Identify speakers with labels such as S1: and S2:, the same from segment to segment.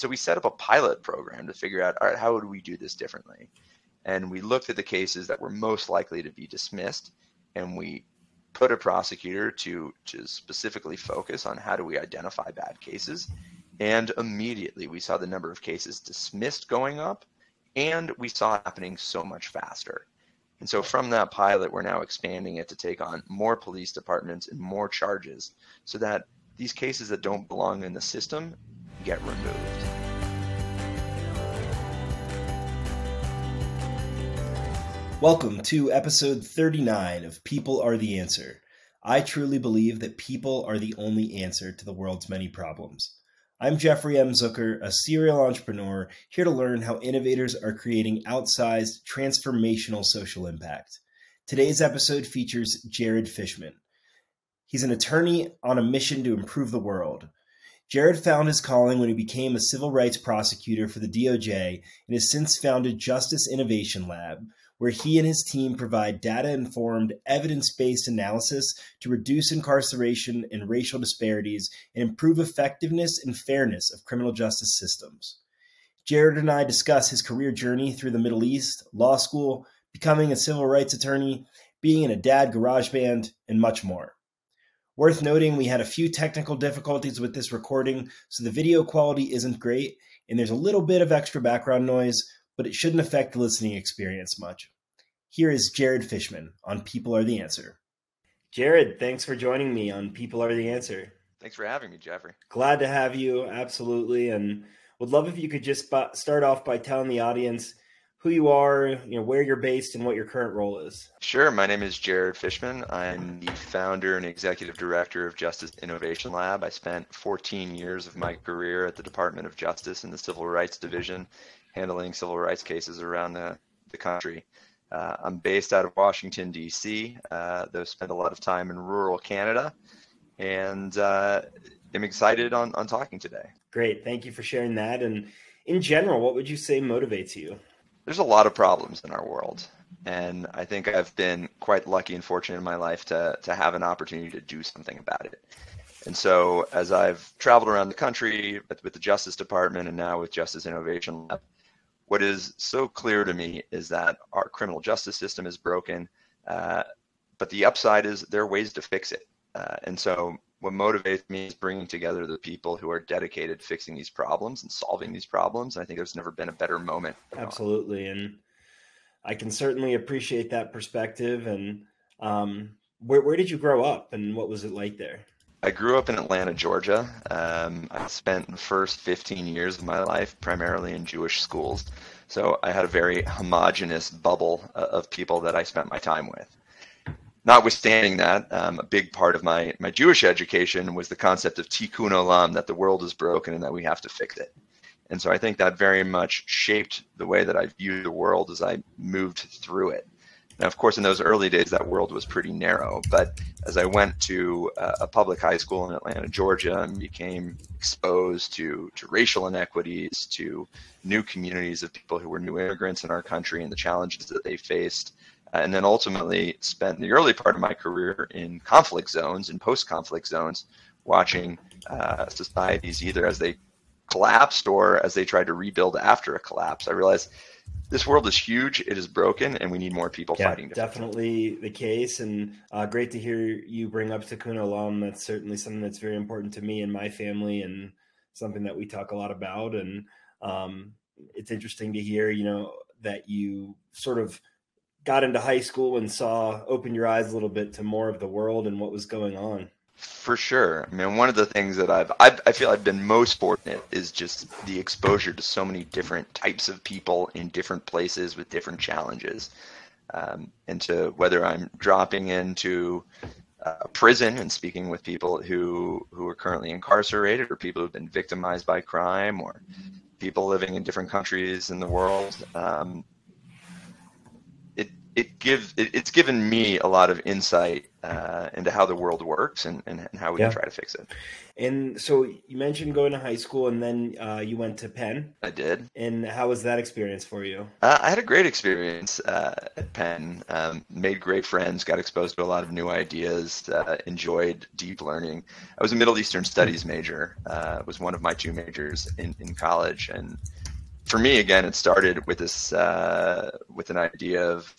S1: And so we set up a pilot program to figure out, all right, how would we do this differently? And we looked at the cases that were most likely to be dismissed, and we put a prosecutor to to specifically focus on how do we identify bad cases. And immediately we saw the number of cases dismissed going up, and we saw it happening so much faster. And so from that pilot, we're now expanding it to take on more police departments and more charges so that these cases that don't belong in the system get removed.
S2: Welcome to episode 39 of People Are the Answer. I truly believe that people are the only answer to the world's many problems. I'm Jeffrey M. Zucker, a serial entrepreneur, here to learn how innovators are creating outsized, transformational social impact. Today's episode features Jared Fishman. He's an attorney on a mission to improve the world. Jared found his calling when he became a civil rights prosecutor for the DOJ and has since founded Justice Innovation Lab, where he and his team provide data informed, evidence based analysis to reduce incarceration and racial disparities and improve effectiveness and fairness of criminal justice systems. Jared and I discuss his career journey through the Middle East, law school, becoming a civil rights attorney, being in a dad garage band, and much more. Worth noting, we had a few technical difficulties with this recording, so the video quality isn't great, and there's a little bit of extra background noise, but it shouldn't affect the listening experience much. Here is Jared Fishman on People Are the Answer. Jared, thanks for joining me on People Are the Answer.
S1: Thanks for having me, Jeffrey.
S2: Glad to have you, absolutely. And would love if you could just start off by telling the audience who you are, you know, where you're based, and what your current role is.
S1: Sure. My name is Jared Fishman. I'm the founder and executive director of Justice Innovation Lab. I spent 14 years of my career at the Department of Justice in the Civil Rights Division handling civil rights cases around the, the country. Uh, I'm based out of Washington, D.C., uh, though spent a lot of time in rural Canada, and uh, am excited on, on talking today.
S2: Great. Thank you for sharing that. And in general, what would you say motivates you?
S1: There's a lot of problems in our world. And I think I've been quite lucky and fortunate in my life to, to have an opportunity to do something about it. And so, as I've traveled around the country with, with the Justice Department and now with Justice Innovation Lab, what is so clear to me is that our criminal justice system is broken, uh, but the upside is there are ways to fix it. Uh, and so what motivates me is bringing together the people who are dedicated to fixing these problems and solving these problems. And I think there's never been a better moment.
S2: Absolutely. And I can certainly appreciate that perspective. And um, where, where did you grow up and what was it like there?
S1: I grew up in Atlanta, Georgia. Um, I spent the first 15 years of my life primarily in Jewish schools. So I had a very homogenous bubble uh, of people that I spent my time with. Notwithstanding that, um, a big part of my, my Jewish education was the concept of tikkun olam, that the world is broken and that we have to fix it. And so I think that very much shaped the way that I viewed the world as I moved through it. Now, of course, in those early days, that world was pretty narrow. But as I went to a public high school in Atlanta, Georgia, and became exposed to, to racial inequities, to new communities of people who were new immigrants in our country and the challenges that they faced, uh, and then ultimately spent the early part of my career in conflict zones and post conflict zones, watching uh, societies either as they collapsed or as they tried to rebuild after a collapse. I realized this world is huge. It is broken, and we need more people
S2: yeah,
S1: fighting.
S2: Definitely the case, and uh, great to hear you bring up Tikkun Olam. That's certainly something that's very important to me and my family, and something that we talk a lot about. And um, it's interesting to hear, you know, that you sort of got into high school and saw open your eyes a little bit to more of the world and what was going on.
S1: For sure. I mean, one of the things that I've, I've, i feel I've been most fortunate is just the exposure to so many different types of people in different places with different challenges. Um, and to whether I'm dropping into a prison and speaking with people who who are currently incarcerated or people who've been victimized by crime or people living in different countries in the world. Um, it gives it, it's given me a lot of insight uh, into how the world works and, and, and how we yeah. can try to fix it.
S2: And so you mentioned going to high school, and then uh, you went to Penn.
S1: I did.
S2: And how was that experience for you?
S1: Uh, I had a great experience uh, at Penn. Um, made great friends, got exposed to a lot of new ideas, uh, enjoyed deep learning. I was a Middle Eastern Studies major. Uh, was one of my two majors in, in college, and for me, again, it started with this uh, with an idea of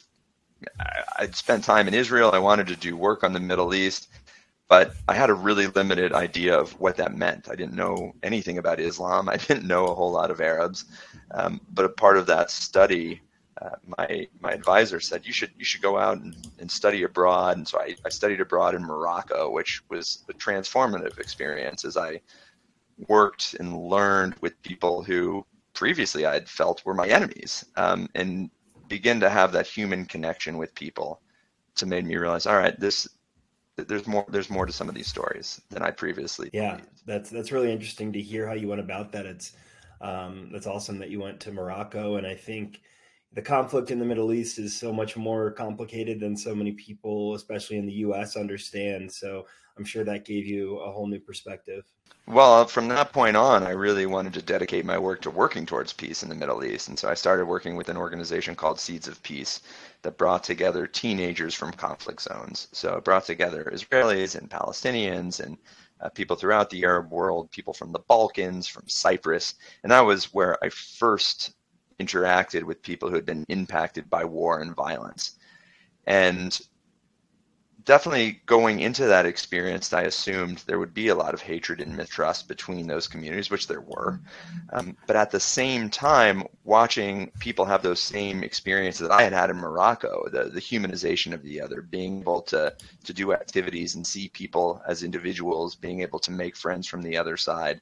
S1: I'd spent time in Israel. I wanted to do work on the Middle East, but I had a really limited idea of what that meant. I didn't know anything about Islam. I didn't know a whole lot of Arabs. Um, but a part of that study, uh, my my advisor said you should you should go out and, and study abroad. And so I, I studied abroad in Morocco, which was a transformative experience as I worked and learned with people who previously I had felt were my enemies. Um, and begin to have that human connection with people to made me realize, all right, this there's more there's more to some of these stories than I previously.
S2: Yeah, believed. that's that's really interesting to hear how you went about that. It's um, that's awesome that you went to Morocco, and I think the conflict in the Middle East is so much more complicated than so many people, especially in the U.S., understand. So I'm sure that gave you a whole new perspective.
S1: Well, from that point on, I really wanted to dedicate my work to working towards peace in the Middle East. And so I started working with an organization called Seeds of Peace that brought together teenagers from conflict zones. So it brought together Israelis and Palestinians and uh, people throughout the Arab world, people from the Balkans, from Cyprus. And that was where I first interacted with people who had been impacted by war and violence. And definitely going into that experience, I assumed there would be a lot of hatred and mistrust between those communities, which there were. Um, but at the same time, watching people have those same experiences that I had had in Morocco, the, the humanization of the other, being able to, to do activities and see people as individuals, being able to make friends from the other side.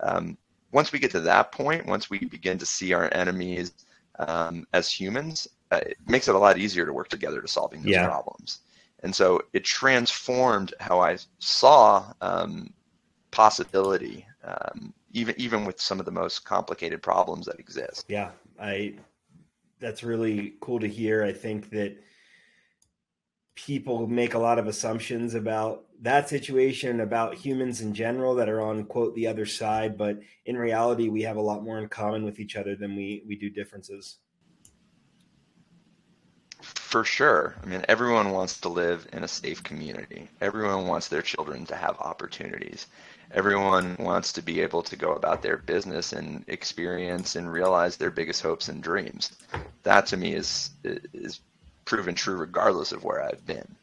S1: Um, once we get to that point, once we begin to see our enemies um, as humans, uh, it makes it a lot easier to work together to solving those yeah. problems. And so it transformed how I saw um, possibility, um, even even with some of the most complicated problems that exist.
S2: Yeah, I. That's really cool to hear. I think that people make a lot of assumptions about that situation about humans in general that are on quote the other side but in reality we have a lot more in common with each other than we we do differences
S1: for sure. I mean, everyone wants to live in a safe community. Everyone wants their children to have opportunities. Everyone wants to be able to go about their business and experience and realize their biggest hopes and dreams. That to me is is proven true regardless of where I've been.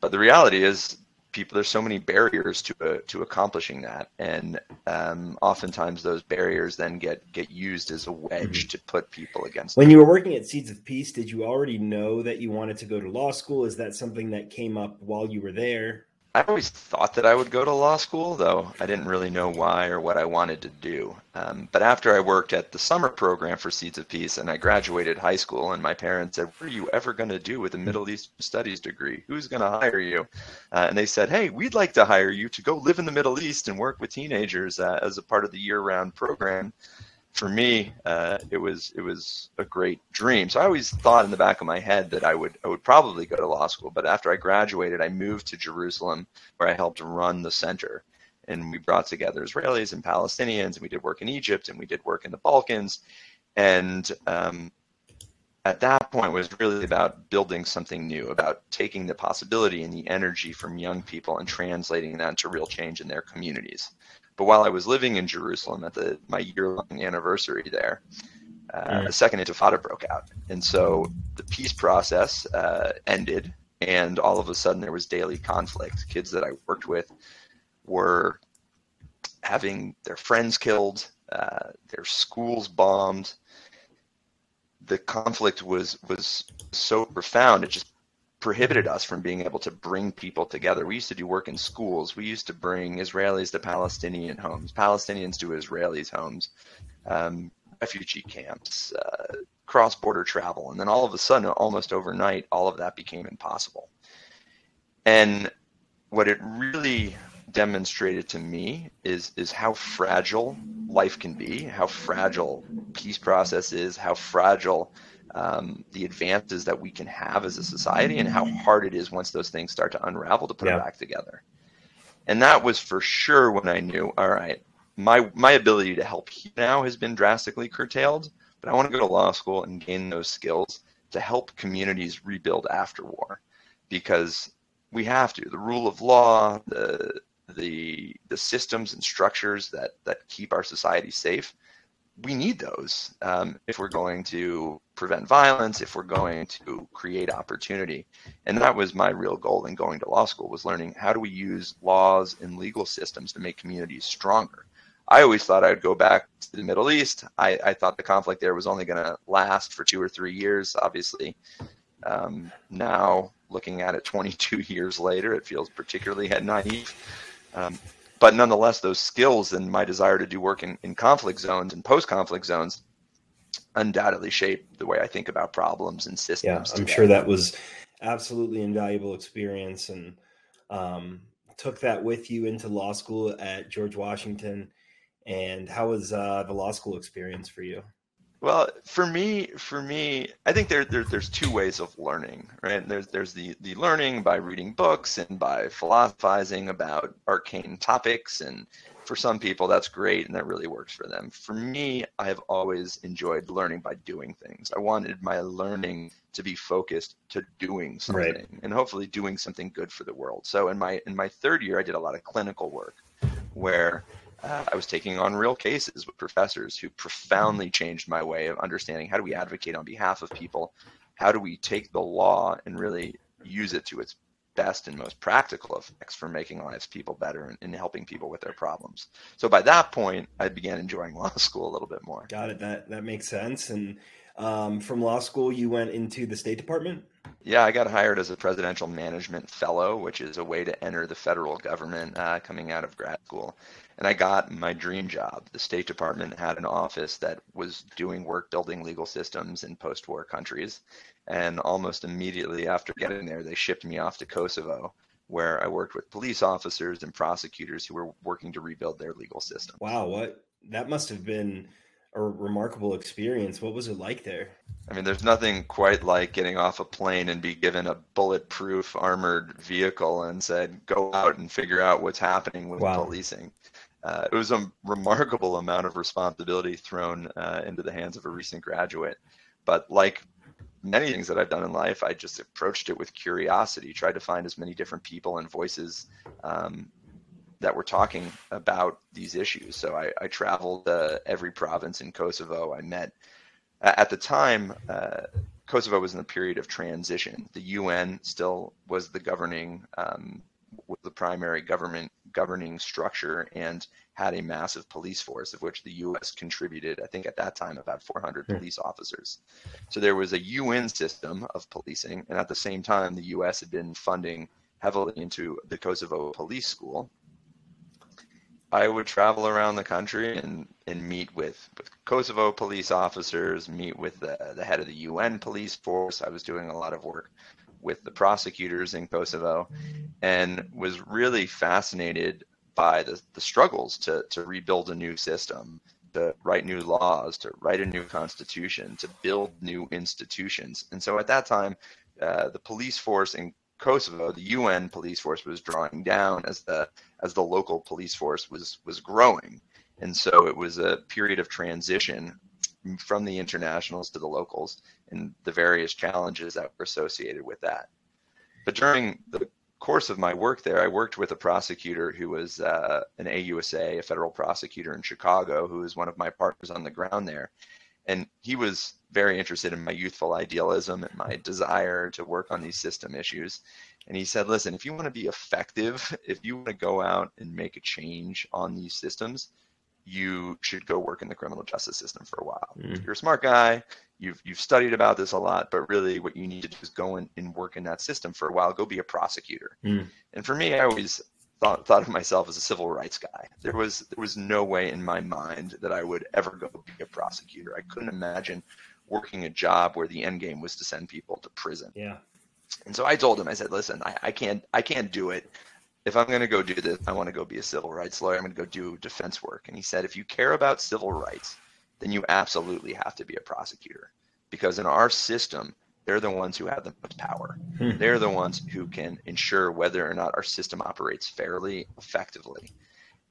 S1: But the reality is people there's so many barriers to uh, to accomplishing that and um, oftentimes those barriers then get get used as a wedge mm-hmm. to put people against
S2: when them. you were working at seeds of peace did you already know that you wanted to go to law school is that something that came up while you were there
S1: I always thought that I would go to law school, though I didn't really know why or what I wanted to do. Um, but after I worked at the summer program for Seeds of Peace and I graduated high school, and my parents said, What are you ever going to do with a Middle Eastern Studies degree? Who's going to hire you? Uh, and they said, Hey, we'd like to hire you to go live in the Middle East and work with teenagers uh, as a part of the year round program for me, uh, it was it was a great dream. So I always thought in the back of my head that I would I would probably go to law school. But after I graduated, I moved to Jerusalem, where I helped run the center, and we brought together Israelis and Palestinians, and we did work in Egypt, and we did work in the Balkans, and um, at that point was really about building something new, about taking the possibility and the energy from young people and translating that into real change in their communities. But while I was living in Jerusalem at the my year long anniversary there, uh, mm. the second Intifada broke out, and so the peace process uh, ended, and all of a sudden there was daily conflict. Kids that I worked with were having their friends killed, uh, their schools bombed. The conflict was was so profound; it just prohibited us from being able to bring people together. We used to do work in schools. We used to bring Israelis to Palestinian homes, Palestinians to Israelis' homes, um, refugee camps, uh, cross border travel. And then all of a sudden, almost overnight, all of that became impossible. And what it really demonstrated to me is is how fragile life can be, how fragile peace process is, how fragile um, the advances that we can have as a society and how hard it is once those things start to unravel to put yeah. it back together. And that was for sure when I knew, all right, my my ability to help now has been drastically curtailed, but I want to go to law school and gain those skills to help communities rebuild after war because we have to. The rule of law, the the the systems and structures that that keep our society safe we need those um, if we're going to prevent violence, if we're going to create opportunity. And that was my real goal in going to law school was learning how do we use laws and legal systems to make communities stronger. I always thought I'd go back to the Middle East. I, I thought the conflict there was only going to last for two or three years. Obviously, um, now looking at it 22 years later, it feels particularly naive. Um, but nonetheless, those skills and my desire to do work in, in conflict zones and post conflict zones undoubtedly shape the way I think about problems and systems.
S2: Yeah, I'm today. sure that was absolutely invaluable experience and um, took that with you into law school at George Washington. And how was uh, the law school experience for you?
S1: Well, for me, for me, I think there, there there's two ways of learning, right? There's there's the the learning by reading books and by philosophizing about arcane topics, and for some people that's great and that really works for them. For me, I have always enjoyed learning by doing things. I wanted my learning to be focused to doing something, right. and hopefully doing something good for the world. So in my in my third year, I did a lot of clinical work, where uh, I was taking on real cases with professors who profoundly changed my way of understanding how do we advocate on behalf of people? How do we take the law and really use it to its best and most practical effects for making lives people better and, and, helping people with their problems. So by that point, I began enjoying law school a little bit more.
S2: Got it. That that makes sense. And um, from law school, you went into the State Department.
S1: Yeah, I got hired as a presidential management fellow, which is a way to enter the federal government uh, coming out of grad school and I got my dream job. The State Department had an office that was doing work building legal systems in post war countries. And almost immediately after getting there, they shipped me off to Kosovo, where I worked with police officers and prosecutors who were working to rebuild their legal system.
S2: Wow, what that must have been a remarkable experience. What was it like there?
S1: I mean, there's nothing quite like getting off a plane and be given a bulletproof armored vehicle and said, go out and figure out what's happening with wow. policing uh, it was a remarkable amount of responsibility thrown uh, into the hands of a recent graduate. But like many things that I've done in life, I just approached it with curiosity, tried to find as many different people and voices um, that were talking about these issues. So I, I traveled uh, every province in Kosovo. I met, at the time, uh, Kosovo was in a period of transition. The UN still was the governing um, the primary government governing structure and had a massive police force, of which the U.S. contributed, I think at that time, about 400 hmm. police officers. So there was a UN system of policing, and at the same time, the U.S. had been funding heavily into the Kosovo Police School. I would travel around the country and, and meet with, with Kosovo police officers, meet with the, the head of the UN police force. I was doing a lot of work with the prosecutors in Kosovo and was really fascinated by the, the struggles to, to rebuild a new system, to write new laws, to write a new constitution, to build new institutions. And so at that time, uh, the police force in Kosovo, the UN police force was drawing down as the as the local police force was was growing. And so it was a period of transition from the internationals to the locals and the various challenges that were associated with that. But during the course of my work there, I worked with a prosecutor who was uh, an AUSA, a federal prosecutor in Chicago, who was one of my partners on the ground there. And he was very interested in my youthful idealism and my desire to work on these system issues. And he said, listen, if you want to be effective, if you want to go out and make a change on these systems, you should go work in the criminal justice system for a while. Mm. You're a smart guy. You've you've studied about this a lot, but really what you need to do is go in and work in that system for a while. Go be a prosecutor. Mm. And for me, I always thought thought of myself as a civil rights guy. There was there was no way in my mind that I would ever go be a prosecutor. I couldn't imagine working a job where the end game was to send people to prison.
S2: Yeah.
S1: And so I told him, I said, listen, I, I can't I can't do it if I'm going to go do this, I want to go be a civil rights lawyer. I'm going to go do defense work. And he said, if you care about civil rights, then you absolutely have to be a prosecutor because in our system, they're the ones who have the most power. Hmm. They're the ones who can ensure whether or not our system operates fairly, effectively.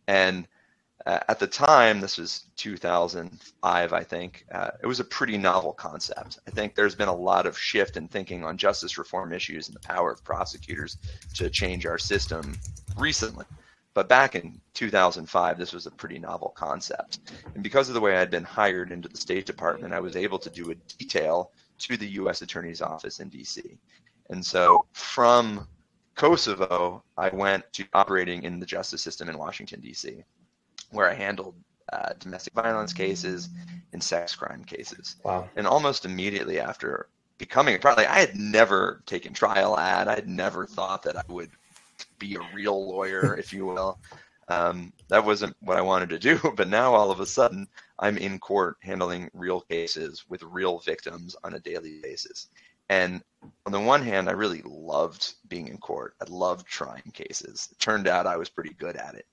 S1: And uh, at the time, this was 2005, I think, uh, it was a pretty novel concept. I think there's been a lot of shift in thinking on justice reform issues and the power of prosecutors to change our system recently. But back in 2005, this was a pretty novel concept. And because of the way I'd been hired into the State Department, I was able to do a detail to the U.S. Attorney's Office in D.C. And so from Kosovo, I went to operating in the justice system in Washington, D.C where I handled uh, domestic violence cases and sex crime cases.
S2: Wow.
S1: And almost immediately after becoming a like I had never taken trial ad. I had never thought that I would be a real lawyer, if you will. Um, that wasn't what I wanted to do. But now all of a sudden, I'm in court handling real cases with real victims on a daily basis. And on the one hand, I really loved being in court. I loved trying cases. It turned out I was pretty good at it.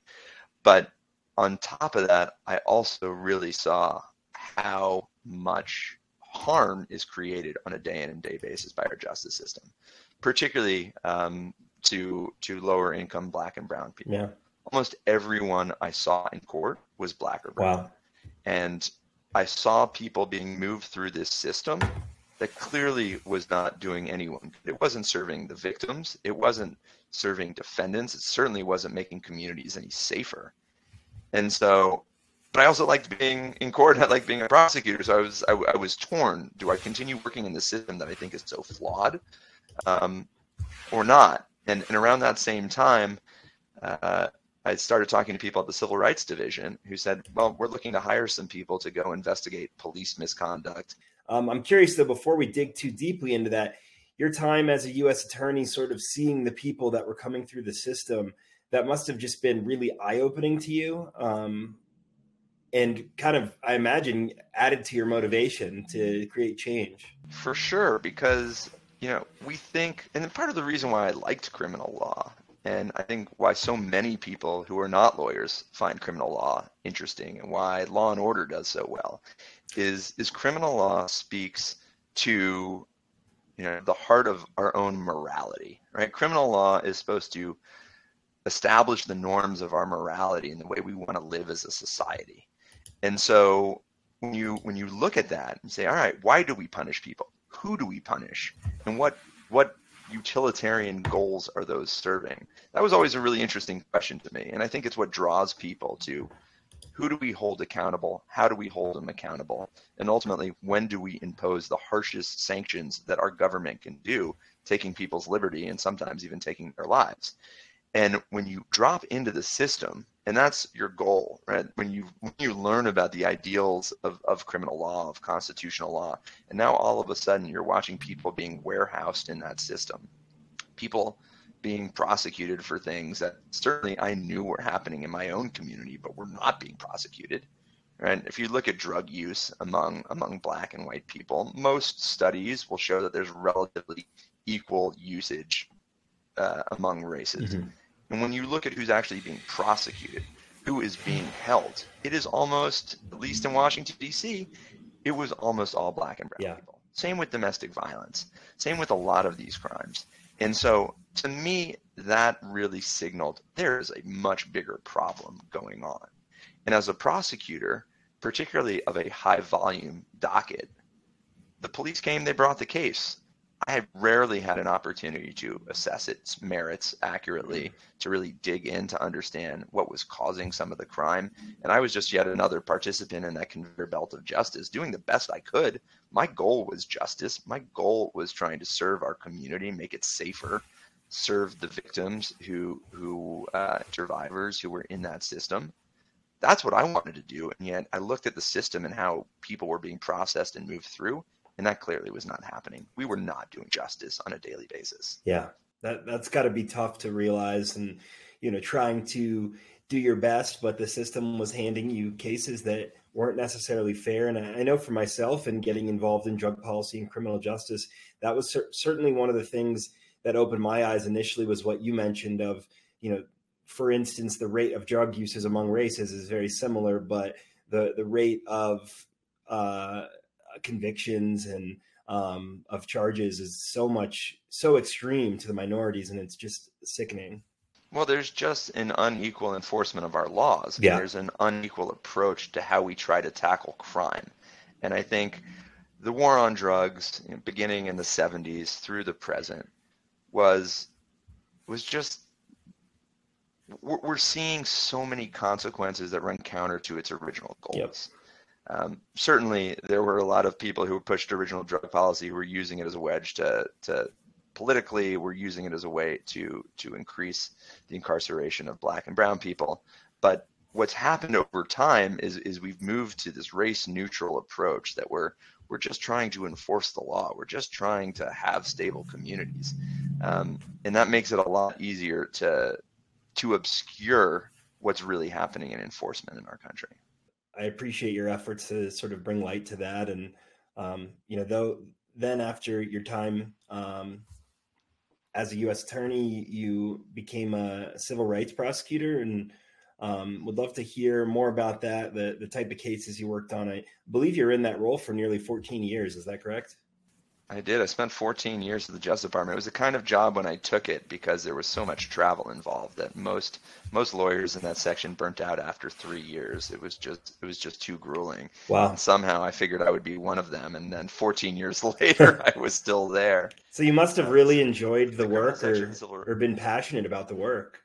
S1: But on top of that, I also really saw how much harm is created on a day in and day basis by our justice system, particularly um, to to lower income Black and Brown people.
S2: Yeah.
S1: Almost everyone I saw in court was Black or Brown,
S2: wow.
S1: and I saw people being moved through this system that clearly was not doing anyone. It wasn't serving the victims. It wasn't serving defendants. It certainly wasn't making communities any safer. And so, but I also liked being in court. I liked being a prosecutor. So I was I, I was torn. Do I continue working in the system that I think is so flawed, um, or not? And and around that same time, uh, I started talking to people at the Civil Rights Division who said, "Well, we're looking to hire some people to go investigate police misconduct."
S2: Um, I'm curious though. Before we dig too deeply into that, your time as a U.S. attorney, sort of seeing the people that were coming through the system that must have just been really eye opening to you. Um, and kind of, I imagine, added to your motivation to create change.
S1: For sure, because, you know, we think, and part of the reason why I liked criminal law, and I think why so many people who are not lawyers find criminal law interesting and why law and order does so well, is is criminal law speaks to you know the heart of our own morality right criminal law is supposed to establish the norms of our morality and the way we want to live as a society. And so when you when you look at that and say, all right, why do we punish people? Who do we punish? And what what utilitarian goals are those serving? That was always a really interesting question to me. And I think it's what draws people to who do we hold accountable? How do we hold them accountable? And ultimately, when do we impose the harshest sanctions that our government can do, taking people's liberty and sometimes even taking their lives? And when you drop into the system, and that's your goal, right? When you when you learn about the ideals of, of criminal law, of constitutional law, and now all of a sudden you're watching people being warehoused in that system, people being prosecuted for things that certainly I knew were happening in my own community, but were not being prosecuted. Right? If you look at drug use among among black and white people, most studies will show that there's relatively equal usage uh, among races. Mm-hmm. And when you look at who's actually being prosecuted, who is being held, it is almost, at least in Washington, D.C., it was almost all black and brown yeah. people. Same with domestic violence. Same with a lot of these crimes. And so to me, that really signaled there is a much bigger problem going on. And as a prosecutor, particularly of a high volume docket, the police came, they brought the case. I have rarely had an opportunity to assess its merits accurately, to really dig in to understand what was causing some of the crime. And I was just yet another participant in that conveyor belt of justice, doing the best I could. My goal was justice. My goal was trying to serve our community, make it safer, serve the victims who who uh, survivors who were in that system. That's what I wanted to do. And yet I looked at the system and how people were being processed and moved through and that clearly was not happening. We were not doing justice on a daily basis.
S2: Yeah, that that's got to be tough to realize, and you know, trying to do your best, but the system was handing you cases that weren't necessarily fair. And I know for myself, and getting involved in drug policy and criminal justice, that was cer- certainly one of the things that opened my eyes initially. Was what you mentioned of you know, for instance, the rate of drug uses among races is very similar, but the the rate of uh, convictions and um, of charges is so much so extreme to the minorities, and it's just sickening.
S1: Well, there's just an unequal enforcement of our laws.
S2: Yeah.
S1: There's an unequal approach to how we try to tackle crime. And I think the war on drugs, you know, beginning in the 70s through the present, was was just we're seeing so many consequences that run counter to its original goals. Yep. Um, certainly, there were a lot of people who pushed original drug policy who were using it as a wedge to to politically we're using it as a way to to increase the incarceration of black and brown people. But what's happened over time is is we've moved to this race neutral approach that we're we're just trying to enforce the law. We're just trying to have stable communities. Um, and that makes it a lot easier to to obscure what's really happening in enforcement in our country
S2: i appreciate your efforts to sort of bring light to that and um, you know though then after your time um, as a U.S. attorney, you became a civil rights prosecutor, and um, would love to hear more about that. The the type of cases you worked on. I believe you're in that role for nearly 14 years. Is that correct?
S1: I did. I spent 14 years at the Justice Department. It was the kind of job when I took it because there was so much travel involved that most most lawyers in that section burnt out after three years. It was just it was just too grueling.
S2: Wow.
S1: And somehow I figured I would be one of them, and then 14 years later, I was still there.
S2: So you must have really enjoyed the, the work, or, or been passionate about the work.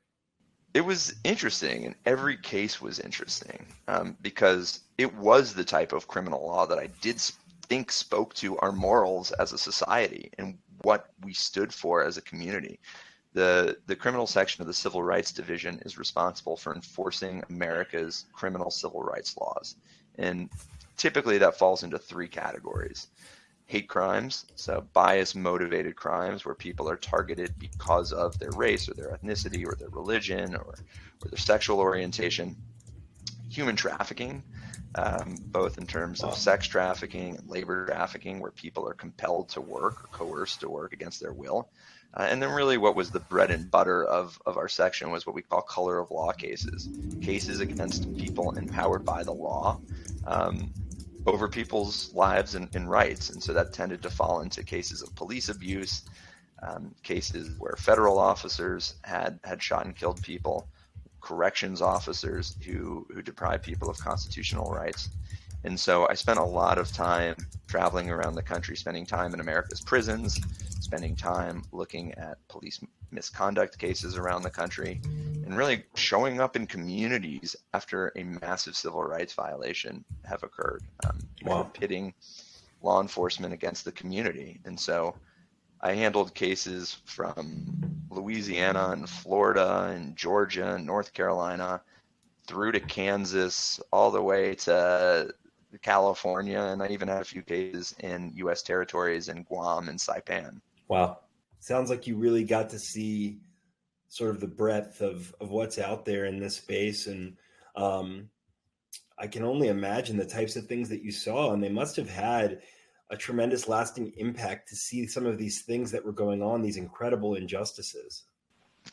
S1: It was interesting, and every case was interesting um, because it was the type of criminal law that I did think spoke to our morals as a society and what we stood for as a community. The, the criminal section of the Civil Rights Division is responsible for enforcing America's criminal civil rights laws. And typically that falls into three categories hate crimes, so bias motivated crimes where people are targeted because of their race or their ethnicity or their religion or, or their sexual orientation, human trafficking, um, both in terms of sex trafficking and labor trafficking, where people are compelled to work or coerced to work against their will. Uh, and then, really, what was the bread and butter of, of our section was what we call color of law cases cases against people empowered by the law um, over people's lives and, and, rights. And so that tended to fall into cases of police abuse, um, cases where federal officers had, had shot and killed people corrections officers who who deprive people of constitutional rights. And so I spent a lot of time traveling around the country, spending time in America's prisons, spending time looking at police misconduct cases around the country, and really showing up in communities after a massive civil rights violation have occurred. Um, wow. Pitting law enforcement against the community. And so I handled cases from Louisiana and Florida and Georgia and North Carolina through to Kansas, all the way to California, and I even had a few cases in U.S. territories in Guam and Saipan.
S2: Wow, sounds like you really got to see sort of the breadth of of what's out there in this space, and um, I can only imagine the types of things that you saw, and they must have had a tremendous lasting impact to see some of these things that were going on, these incredible injustices.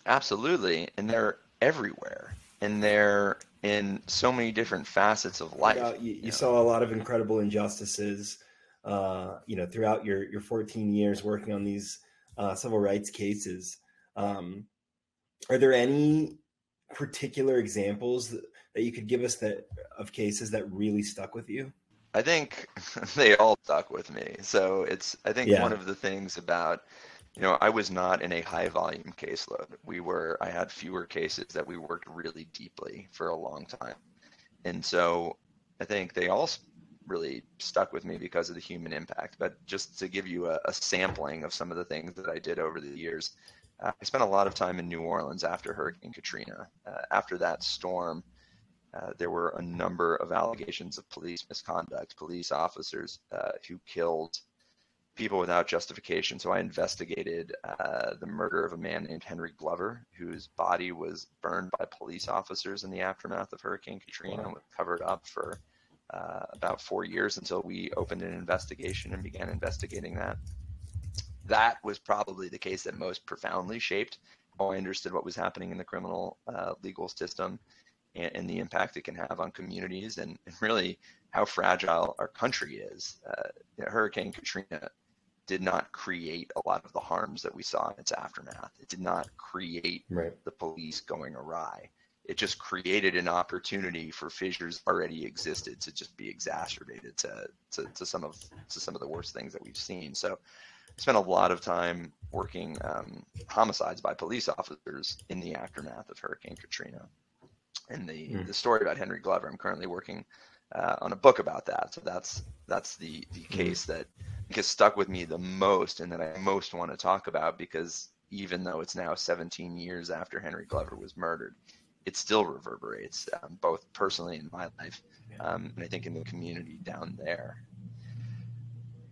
S1: Absolutely. And they're everywhere. And they're in so many different facets of life.
S2: You, know, you, you saw a lot of incredible injustices, uh, you know, throughout your, your 14 years working on these uh, civil rights cases. Um, are there any particular examples that, that you could give us that of cases that really stuck with you?
S1: I think they all stuck with me. So it's I think
S2: yeah.
S1: one of the things about you know, I was not in a high volume caseload. We were I had fewer cases that we worked really deeply for a long time. And so I think they all really stuck with me because of the human impact. But just to give you a, a sampling of some of the things that I did over the years, uh, I spent a lot of time in New Orleans after Hurricane Katrina. Uh, after that storm, uh, there were a number of allegations of police misconduct, police officers uh, who killed people without justification. So I investigated uh, the murder of a man named Henry Glover, whose body was burned by police officers in the aftermath of Hurricane Katrina wow. was covered up for uh, about four years until we opened an investigation and began investigating that. That was probably the case that most profoundly shaped how I understood what was happening in the criminal uh, legal system and, and, the impact it can have on communities and, and really how fragile our country is. Uh, you know, Hurricane Katrina did not create a lot of the harms that we saw in its aftermath. It did not create right. the police going awry. It just created an opportunity for fissures already existed to just be exacerbated to, to, to some of to some of the worst things that we've seen. So I spent a lot of time working um, homicides by police officers in the aftermath of Hurricane Katrina. And the, mm. the story about Henry Glover, I'm currently working uh, on a book about that. So that's that's the the hmm. case that has stuck with me the most and that I most want to talk about because even though it's now 17 years after Henry Glover was murdered, it still reverberates um, both personally in my life um, and I think in the community down there.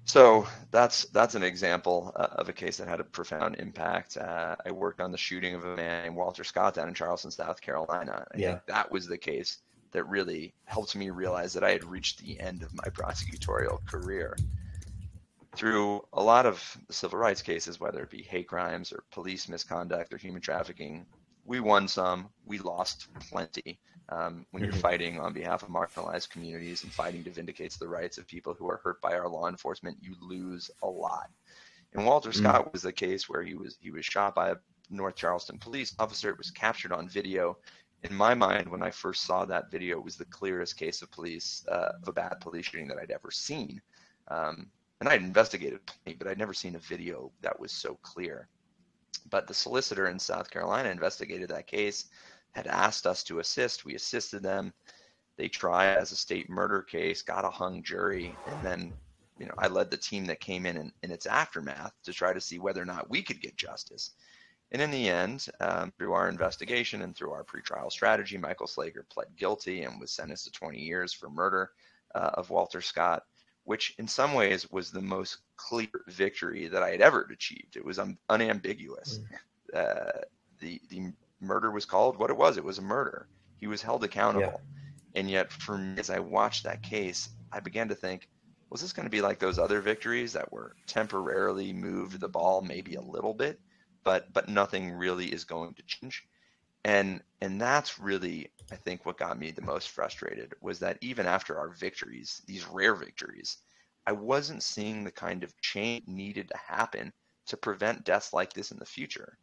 S1: So that's that's an example uh, of a case that had a profound impact. Uh, I worked on the shooting of a man named Walter Scott down in Charleston, South Carolina. I yeah. think that was the case that really helped me realize that I had reached the end of my prosecutorial career. Through a lot of civil rights cases, whether it be hate crimes or police misconduct or human trafficking, we won some, we lost plenty. Um, when you're mm-hmm. fighting on behalf of marginalized communities and fighting to vindicate the rights of people who are hurt by our law enforcement, you lose a lot. And Walter mm-hmm. Scott was the case where he was he was shot by a North Charleston police officer. It was captured on video. In my mind, when I first saw that video, it was the clearest case of police uh, of a bad police shooting that I'd ever seen. Um, and I'd investigated plenty, but I'd never seen a video that was so clear. But the solicitor in South Carolina investigated that case had asked us to assist. We assisted them. They tried as a state murder case, got a hung jury, and then you know I led the team that came in, in in, its aftermath to try to see whether or not we could get justice. And in the end, um, through our investigation and through our pretrial strategy, Michael Slager pled guilty and was sentenced to 20 years for murder uh, of Walter Scott, which in some ways was the most clear victory that I had ever achieved. It was un- unambiguous. Mm. Uh, the the murder was called what it was. It was a murder. He was held accountable. Yeah. And yet, for me, as I watched that case, I began to think, was this going to be like those other victories that were temporarily moved the ball maybe a little bit, but but nothing really is going to change. And and that's really I think what got me the most frustrated was that even after our victories, these rare victories, I wasn't seeing the kind of change needed to happen to prevent deaths like this in the future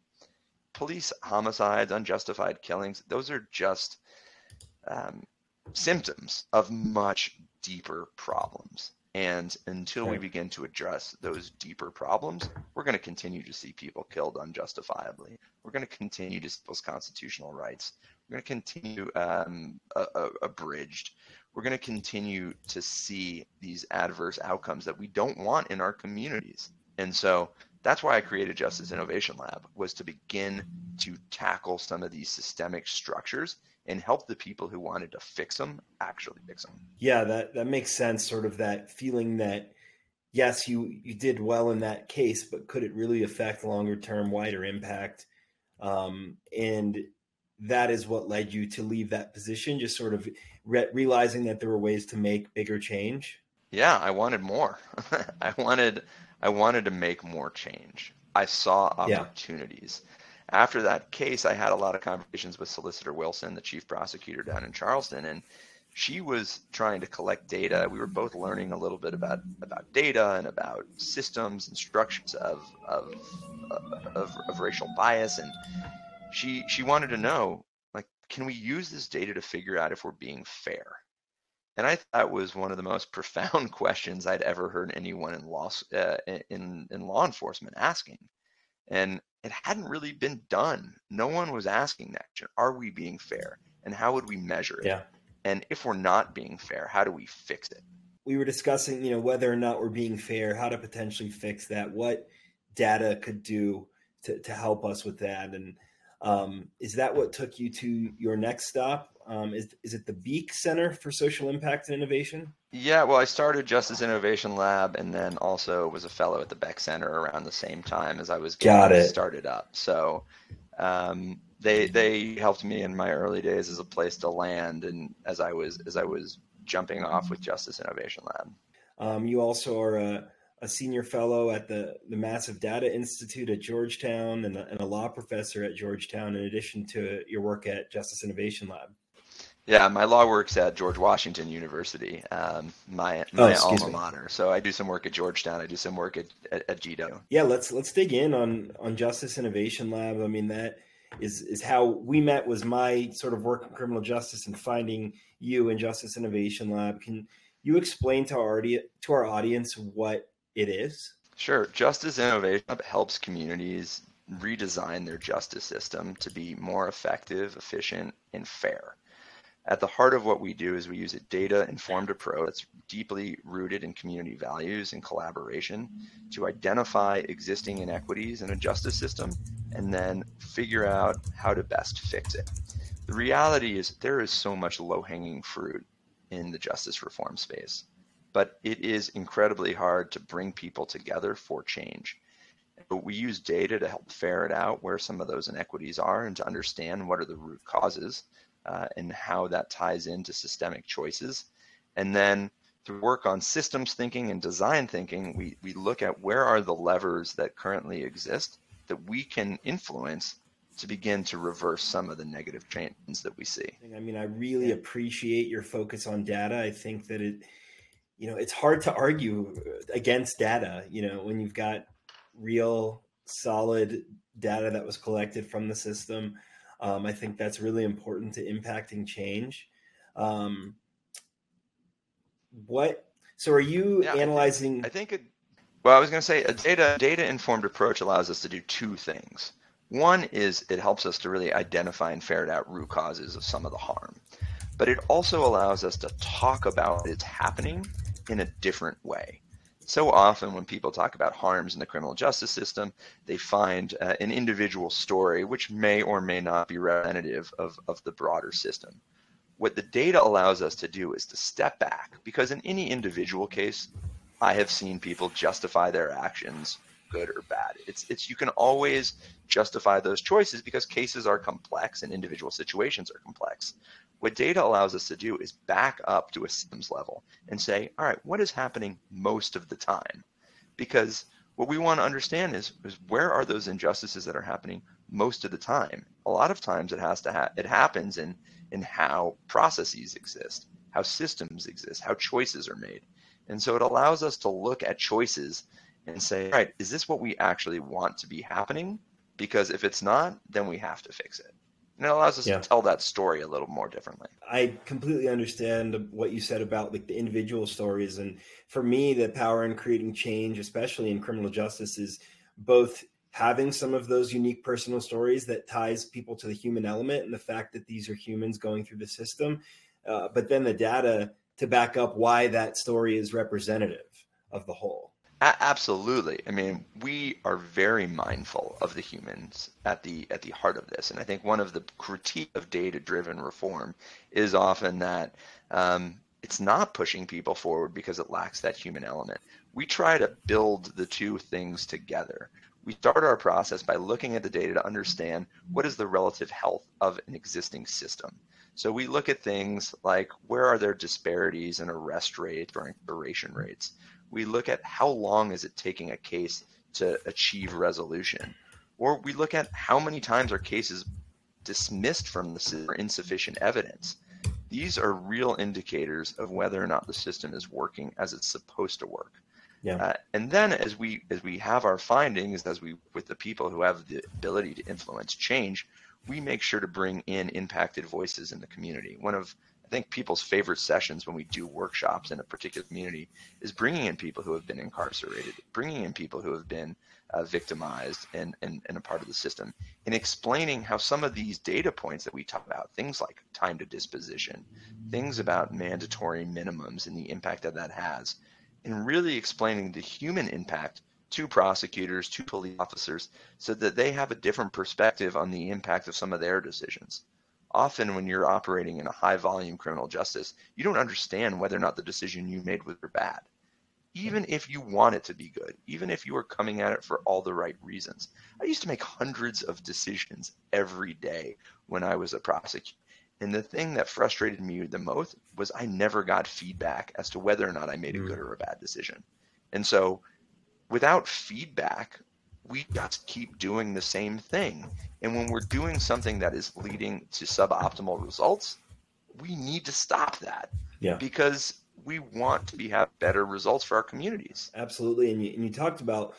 S1: police homicides, unjustified killings, those are just um, symptoms of much deeper problems. And until we begin to address those deeper problems, we're going to continue to see people killed unjustifiably. We're going to continue to see those constitutional rights. We're going to continue um, abridged. We're going to continue to see these adverse outcomes that we don't want in our communities. And so that's why I created Justice Innovation Lab was to begin to tackle some of these systemic structures and help the people who wanted to fix them actually fix them.
S2: Yeah, that that makes sense. Sort of that feeling that yes, you you did well in that case, but could it really affect longer term, wider impact? Um, and that is what led you to leave that position, just sort of re- realizing that there were ways to make bigger change.
S1: Yeah, I wanted more. I wanted I wanted to make more change. I saw opportunities. Yeah. After that case, I had a lot of conversations with Solicitor Wilson, the chief prosecutor down in Charleston, and she was trying to collect data. We were both learning a little bit about about data and about systems and structures of of of, of racial bias, and she she wanted to know like, can we use this data to figure out if we're being fair? And I thought was one of the most profound questions I'd ever heard anyone in law uh, in in law enforcement asking, and it hadn't really been done. No one was asking that. Are we being fair, and how would we measure it?
S2: Yeah.
S1: And if we're not being fair, how do we fix it?
S2: We were discussing, you know, whether or not we're being fair, how to potentially fix that, what data could do to, to help us with that, and um, is that what took you to your next stop? Um, is is it the Beeck Center for Social Impact and Innovation?
S1: Yeah, well, I started Justice Innovation Lab, and then also was a fellow at the Beeck Center around the same time as I was getting started up. So um, they they helped me in my early days as a place to land, and as I was as I was jumping off with Justice Innovation Lab.
S2: Um, you also are a a senior fellow at the, the Massive Data Institute at Georgetown and a, and a law professor at Georgetown, in addition to your work at Justice Innovation Lab.
S1: Yeah, my law works at George Washington University, um, my my
S2: Oh,
S1: alma
S2: me.
S1: mater. So I do some work at Georgetown. I do some work at at, at GW.
S2: Yeah, let's let's dig in on on Justice Innovation Lab. I mean, that is is how we met. Was my sort of work in criminal justice and finding you in Justice Innovation Lab. Can you explain to our to our audience what it is?
S1: Sure. Justice Innovation Hub helps communities redesign their justice system to be more effective, efficient, and fair. At the heart of what we do is we use a data informed approach that's deeply rooted in community values and collaboration to identify existing inequities in a justice system and then figure out how to best fix it. The reality is there is so much low hanging fruit in the justice reform space, but it is incredibly hard to bring people together for change. But we use data to help ferret out where some of those inequities are and to understand what are the root causes uh, and how that ties into systemic choices. And then through work on systems thinking and design thinking, we, we look at where are the levers that currently exist that we can influence to begin to reverse some of the negative trends that we see.
S2: I mean, I really appreciate your focus on data. I think that it, you know, it's hard to argue against data. You know, when you've got real, solid data that was collected from the system. Um, I think that's really important to impacting change. Um, what? So, are you
S1: Yeah, I think-
S2: analyzing?
S1: I think it, well, I was going to say a data data informed approach allows us to do two things. One is it helps us to really identify and ferret out root causes of some of the harm, but it also allows us to talk about it's happening in a different way. So often, when people talk about harms in the criminal justice system, they find uh, an individual story which may or may not be representative of, of the broader system. What the data allows us to do is to step back because in any individual case, I have seen people justify their actions, good or bad. It's it's you can always justify those choices because cases are complex and individual situations are complex. What data allows us to do is back up to a systems level and say, all right, what is happening most of the time? Because what we want to understand is, is where are those injustices that are happening most of the time? A lot of times it has to ha- it happens in in how processes exist, how systems exist, how choices are made. And so it allows us to look at choices and say, all right, is this what we actually want to be happening? Because if it's not, then we have to fix it. And it allows us
S2: Yeah.
S1: to tell that story a little more differently.
S2: I completely understand what you said about like the individual stories, and for me, the power in creating change, especially in criminal justice, is both having some of those unique personal stories that ties people to the human element and the fact that these are humans going through the system, uh, but then the data to back up why that story is representative of the whole.
S1: A- absolutely. I mean, we are very mindful of the humans at the at the heart of this, and I think one of the critique of data-driven reform is often that um, it's not pushing people forward because it lacks that human element. We try to build the two things together. We start our process by looking at the data to understand what is the relative health of an existing system. So we look at things like where are there disparities in arrest rates or incarceration rates we look at how long is it taking a case to achieve resolution or we look at how many times are cases dismissed from the system for insufficient evidence. These are real indicators of whether or not the system is working as it's supposed to work.
S2: Yeah.
S1: uh, and then as we as we have our findings as we with the people who have the ability to influence change we make sure to bring in impacted voices in the community. One of I think people's favorite sessions when we do workshops in a particular community is bringing in people who have been incarcerated, bringing in people who have been uh, victimized and, and, and a part of the system, and explaining how some of these data points that we talk about, things like time to disposition, things about mandatory minimums and the impact that that has, and really explaining the human impact to prosecutors, to police officers, so that they have a different perspective on the impact of some of their decisions often when you're operating in a high volume criminal justice, you don't understand whether or not the decision you made was bad. Even if you want it to be good, even if you are coming at it for all the right reasons. I used to make hundreds of decisions every day when I was a prosecutor. And the thing that frustrated me the most was I never got feedback as to whether or not I made a hmm. good or a bad decision. And so without feedback, we just keep doing the same thing. And when we're doing something that is leading to suboptimal results, we need to stop that.
S2: Yeah.
S1: Because we want to be have better results for our communities.
S2: Absolutely. And you, and you talked about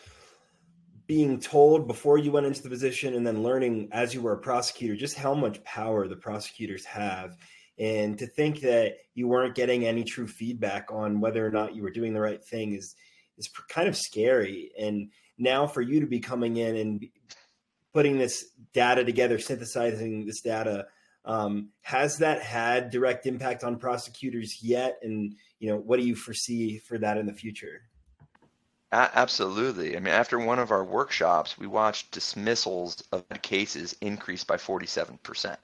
S2: being told before you went into the position and then learning as you were a prosecutor just how much power the prosecutors have and to think that you weren't getting any true feedback on whether or not you were doing the right thing is is kind of scary and now for you to be coming in and putting this data together synthesizing this data um, has that had direct impact on prosecutors yet and you know what do you foresee for that in the future
S1: absolutely. I mean, after one of our workshops, we watched dismissals of cases increase by 47%.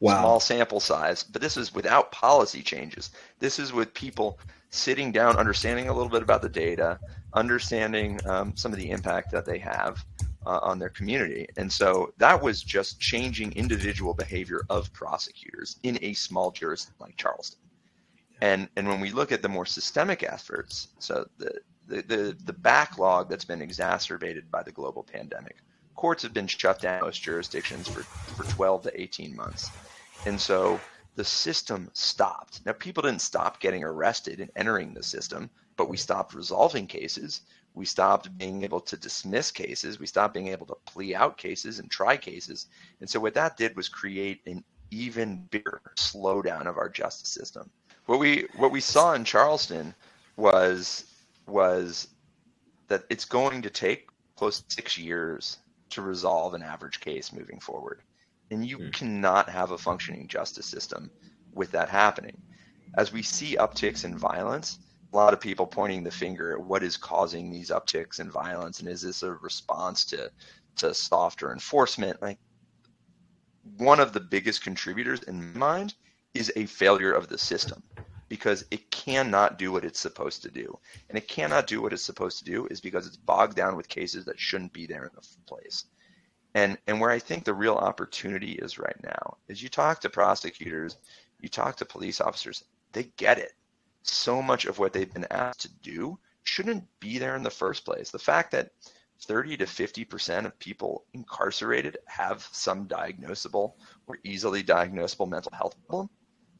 S1: Wow. Small sample size, but this is without policy changes. This is with people sitting down, understanding a little bit about the data, understanding um, some of the impact that they have uh, on their community. And so that was just changing individual behavior of prosecutors in a small jurisdiction like Charleston. And, and when we look at the more systemic efforts, so the, the, the, the backlog that's been exacerbated by the global pandemic. Courts have been shut down in most jurisdictions for, for 12 to 18 months. And so the system stopped. Now, people didn't stop getting arrested and entering the system, but we stopped resolving cases. We stopped being able to dismiss cases. We stopped being able to plea out cases and try cases. And so what that did was create an even bigger slowdown of our justice system. What we what we saw in Charleston was was that it's going to take close to six years to resolve an average case moving forward. And you mm. cannot have a functioning justice system with that happening. As we see upticks in violence, a lot of people pointing the finger at what is causing these upticks in violence and is this a response to to softer enforcement? Like one of the biggest contributors in my mind is a failure of the system because it cannot do what it's supposed to do. And it cannot do what it's supposed to do is because it's bogged down with cases that shouldn't be there in the place. And and where I think the real opportunity is right now is you talk to prosecutors, you talk to police officers, they get it. So much of what they've been asked to do shouldn't be there in the first place. The fact that 30 to 50% of people incarcerated have some diagnosable or easily diagnosable mental health problem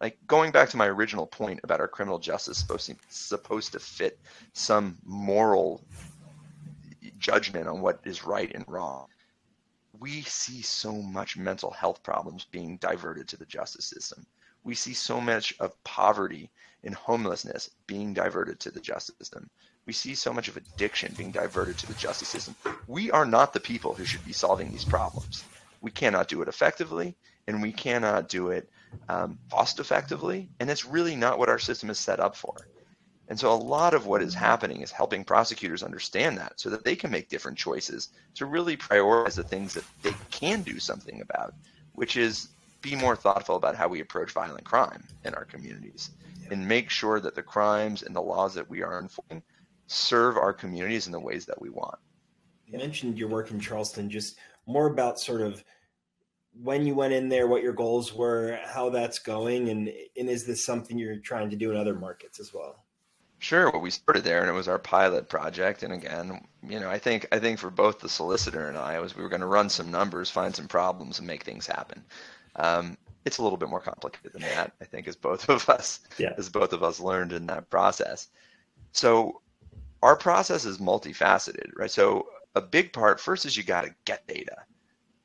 S1: like going back to my original point about our criminal justice supposed to, supposed to fit some moral judgment on what is right and wrong we see so much mental health problems being diverted to the justice system we see so much of poverty and homelessness being diverted to the justice system we see so much of addiction being diverted to the justice system we are not the people who should be solving these problems we cannot do it effectively and we cannot do it um, cost effectively. And it's really not what our system is set up for. And so a lot of what is happening is helping prosecutors understand that so that they can make different choices to really prioritize the things that they can do something about, which is be more thoughtful about how we approach violent crime in our communities and make sure that the crimes and the laws that we are enforcing serve our communities in the ways that we want.
S2: You mentioned your work in Charleston, just more about sort of when you went in there, what your goals were, how that's going, and and is this something you're trying to do in other markets as well?
S1: Sure. Well, we started there, and it was our pilot project. And again, you know, I think I think for both the solicitor and I, was we were going to run some numbers, find some problems, and make things happen. Um, it's a little bit more complicated than that, I think, as both of us yeah. as both of us learned in that process. So our process is multifaceted, right? So a big part first is you got to get data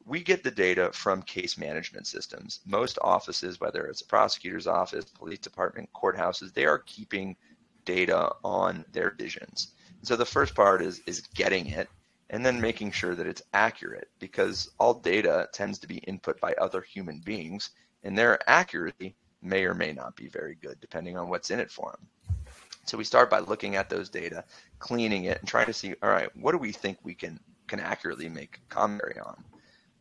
S1: we get the data from case management systems. Most offices, whether it's a prosecutor's office, police department, courthouses, they are keeping data on their visions. So the first part is is getting it and then making sure that it's accurate because all data tends to be input by other human beings and their accuracy may or may not be very good depending on what's in it for them. So we start by looking at those data, cleaning it and trying to see all right, what do we think we can can accurately make commentary on?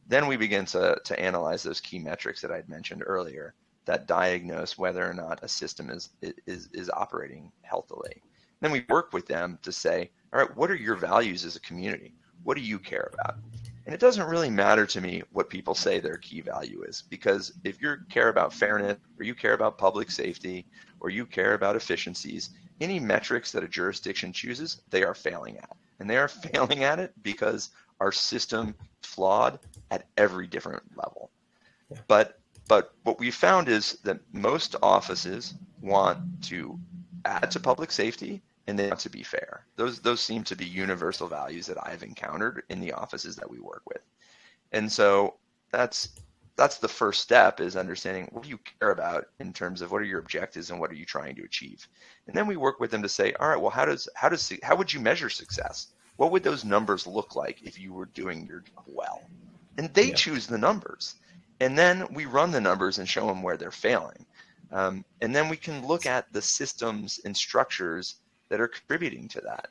S1: Then we begin to, to analyze those key metrics that I'd mentioned earlier that diagnose whether or not a system is, is, is operating healthily. Then we work with them to say, all right, what are your values as a community? What do you care about? And it doesn't really matter to me what people say their key value is, because if you care about fairness, or you care about public safety, or you care about efficiencies, any metrics that a jurisdiction chooses, they are failing at. And they are failing at it because our system flawed at every different level. Yeah. But but what we found is that most offices want to add to public safety and they want to be fair. Those those seem to be universal values that I've encountered in the offices that we work with. And so that's that's the first step is understanding what do you care about in terms of what are your objectives and what are you trying to achieve. And then we work with them to say, all right, well how does how does how would you measure success? What would those numbers look like if you were doing your job well? And they yeah. choose the numbers. And then we run the numbers and show them where they're failing. Um, and then we can look at the systems and structures that are contributing to that.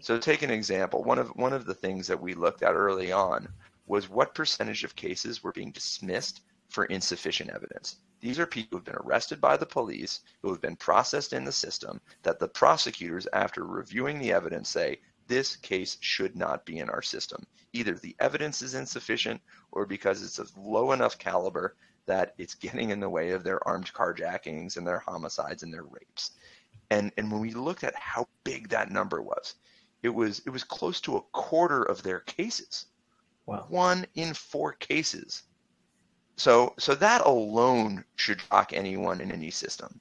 S1: So take an example. One of one of the things that we looked at early on was what percentage of cases were being dismissed for insufficient evidence. These are people who've been arrested by the police, who have been processed in the system, that the prosecutors, after reviewing the evidence, say, this case should not be in our system. Either the evidence is insufficient or because it's of low enough caliber that it's getting in the way of their armed carjackings and their homicides and their rapes. And and when we looked at how big that number was, it was it was close to a quarter of their cases.
S2: Wow.
S1: One in four cases. So so that alone should shock anyone in any system.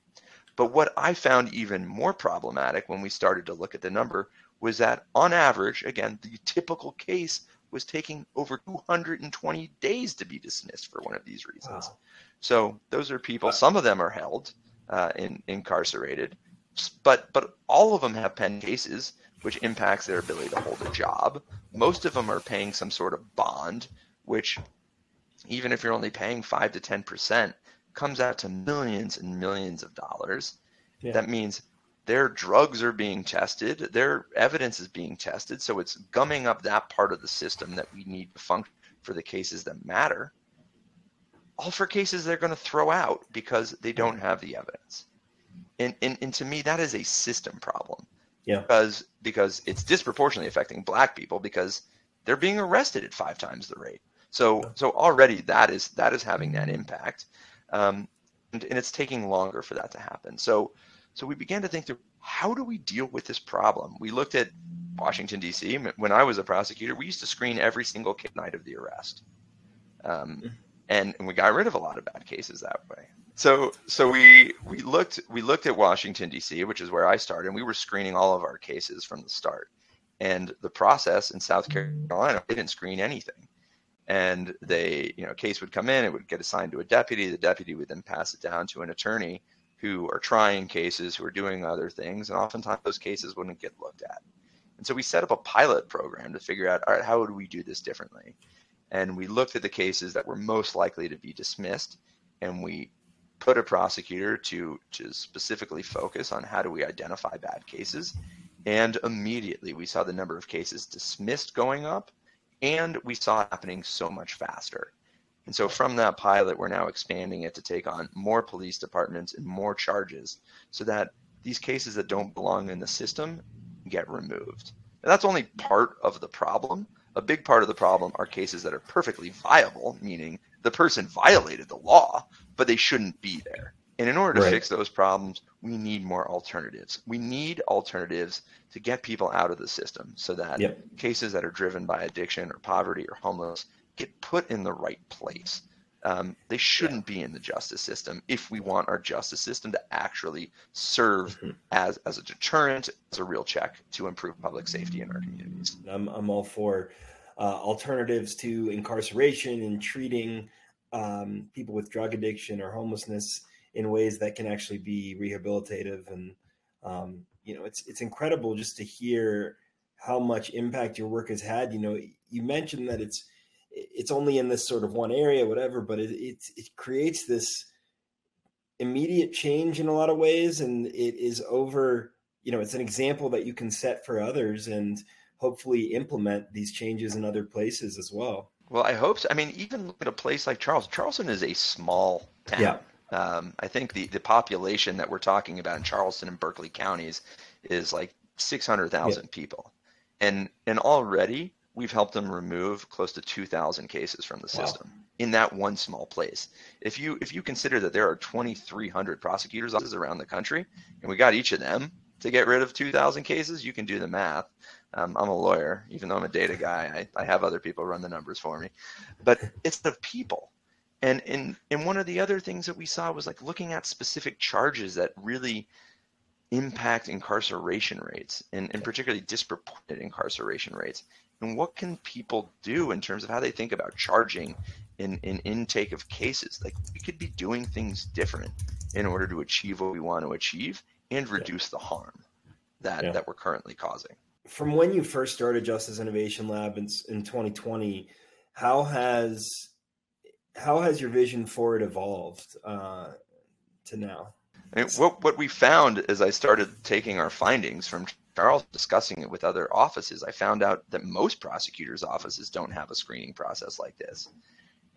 S1: But what I found even more problematic when we started to look at the number was that on average, again, the typical case was taking over 220 days to be dismissed for one of these reasons. Wow. So those are people, some of them are held uh, in, incarcerated, but but all of them have pen cases, which impacts their ability to hold a job. Most of them are paying some sort of bond, which even if you're only paying five to ten percent, comes out to millions and millions of dollars. Yeah. That means their drugs are being tested, their evidence is being tested, so it's gumming up that part of the system that we need to function for the cases that matter. All for cases they're going to throw out because they don't have the evidence. And, and, and to me that is a system problem.
S2: Yeah.
S1: Because because it's disproportionately affecting black people because they're being arrested at five times the rate. So so already that is that is having that impact um, and, and it's taking longer for that to happen. So so we began to think through how do we deal with this problem we looked at washington d.c when i was a prosecutor we used to screen every single night of the arrest um, mm. and, and we got rid of a lot of bad cases that way so so we we looked we looked at Washington D.C., which is where I started, and we were screening all of our cases from the start. And the process in South Carolina, they didn't screen anything. And they, you know, a case would come in, it would get assigned to a deputy. The deputy would then pass it down to an attorney who are trying cases, who are doing other things, and oftentimes those cases wouldn't get looked at. And so we set up a pilot program to figure out, all right, how would we do this differently? And we looked at the cases that were most likely to be dismissed, and we put a prosecutor to to specifically focus on how do we identify bad cases and immediately we saw the number of cases dismissed going up and we saw it happening so much faster and so from that pilot we're now expanding it to take on more police departments and more charges so that these cases that don't belong in the system get removed and that's only part of the problem a big part of the problem are cases that are perfectly viable meaning the person violated the law but they shouldn't be there. And in order to right. fix those problems, we need more alternatives. We need alternatives to get people out of the system so that yep. cases that are driven by addiction or poverty or homeless get put in the right place. Um, they shouldn't yeah. be in the justice system if we want our justice system to actually serve mm-hmm. as, as a deterrent, as a real check to improve public safety in our communities.
S2: I'm, I'm all for uh, alternatives to incarceration and treating um, people with drug addiction or homelessness in ways that can actually be rehabilitative and um, you know it's it's incredible just to hear how much impact your work has had you know you mentioned that it's it's only in this sort of one area whatever but it it, it creates this immediate change in a lot of ways and it is over you know it's an example that you can set for others and hopefully implement these changes in other places as well
S1: well, I hope so. I mean, even look at a place like Charles. Charleston is a small town.
S2: Yeah.
S1: Um, I think the, the population that we're talking about in Charleston and Berkeley counties is like 600,000 yeah. people. And, and already we've helped them remove close to 2,000 cases from the system wow. in that one small place. If you, if you consider that there are 2,300 prosecutors offices around the country and we got each of them to get rid of 2,000 cases, you can do the math. Um, I'm a lawyer, even though I'm a data guy. I, I have other people run the numbers for me, but it's the people, And in and one of the other things that we saw was like looking at specific charges that really impact incarceration rates and, and particularly disproportionate incarceration rates. And what can people do in terms of how they think about charging in, in intake of cases? Like we could be doing things different in order to achieve what we want to achieve and reduce yeah. the harm that, yeah. that we're currently causing.
S2: From when you first started Justice Innovation Lab in, in 2020, how has how has your vision for it evolved uh, to now?
S1: I mean, what what we found as I started taking our findings from Charles discussing it with other offices, I found out that most prosecutors' offices don't have a screening process like this.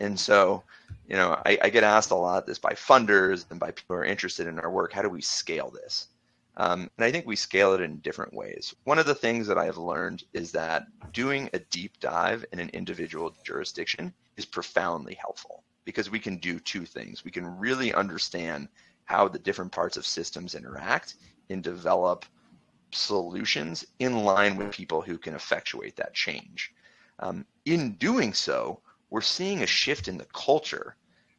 S1: And so, you know, I, I get asked a lot this by funders and by people who are interested in our work. How do we scale this? Um, and I think we scale it in different ways. One of the things that I have learned is that doing a deep dive in an individual jurisdiction is profoundly helpful because we can do two things. We can really understand how the different parts of systems interact and develop solutions in line with people who can effectuate that change. Um, in doing so, we're seeing a shift in the culture,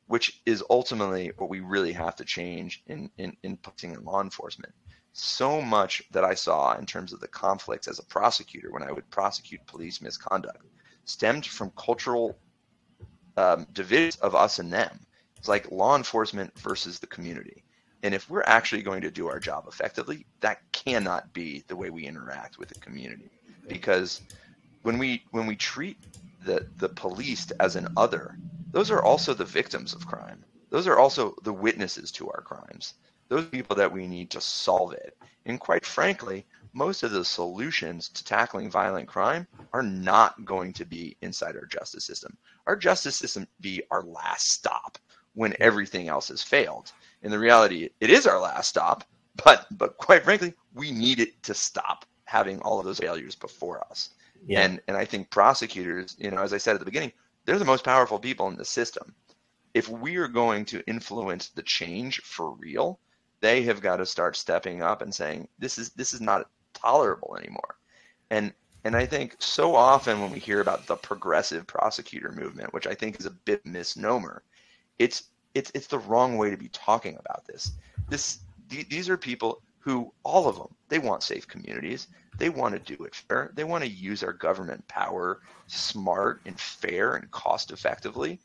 S1: which is ultimately what we really have to change in, in, in policing and law enforcement so much that I saw in terms of the conflicts as a prosecutor when I would prosecute police misconduct stemmed from cultural um, divisions of us and them. It's like law enforcement versus the community. And if we're actually going to do our job effectively, that cannot be the way we interact with the community. Because when we when we treat the the police as an other, those are also the victims of crime. Those are also the witnesses to our crimes those people that we need to solve it. And quite frankly, most of the solutions to tackling violent crime are not going to be inside our justice system. Our justice system be our last stop when everything else has failed. In the reality, it is our last stop, but but quite frankly, we need it to stop having all of those failures before us. Yeah. And and I think prosecutors, you know, as I said at the beginning, they're the most powerful people in the system. If we are going to influence the change for real, they have got to start stepping up and saying this is this is not tolerable anymore. And and I think so often when we hear about the progressive prosecutor movement, which I think is a bit misnomer, it's it's it's the wrong way to be talking about this. This these are people who all of them they want safe communities. They want to do it fair. They want to use our government power smart and fair and cost effectively.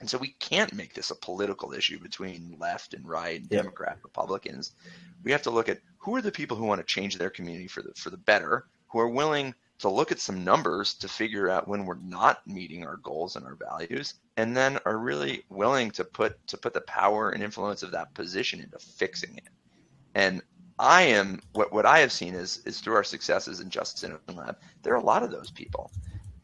S1: And so we can't make this a political issue between left and right, and yep. Democrat, Republicans. We have to look at who are the people who want to change their community for the for the better, who are willing to look at some numbers to figure out when we're not meeting our goals and our values, and then are really willing to put to put the power and influence of that position into fixing it. And I am what what I have seen is is through our successes in Justice Innovation Lab, there are a lot of those people.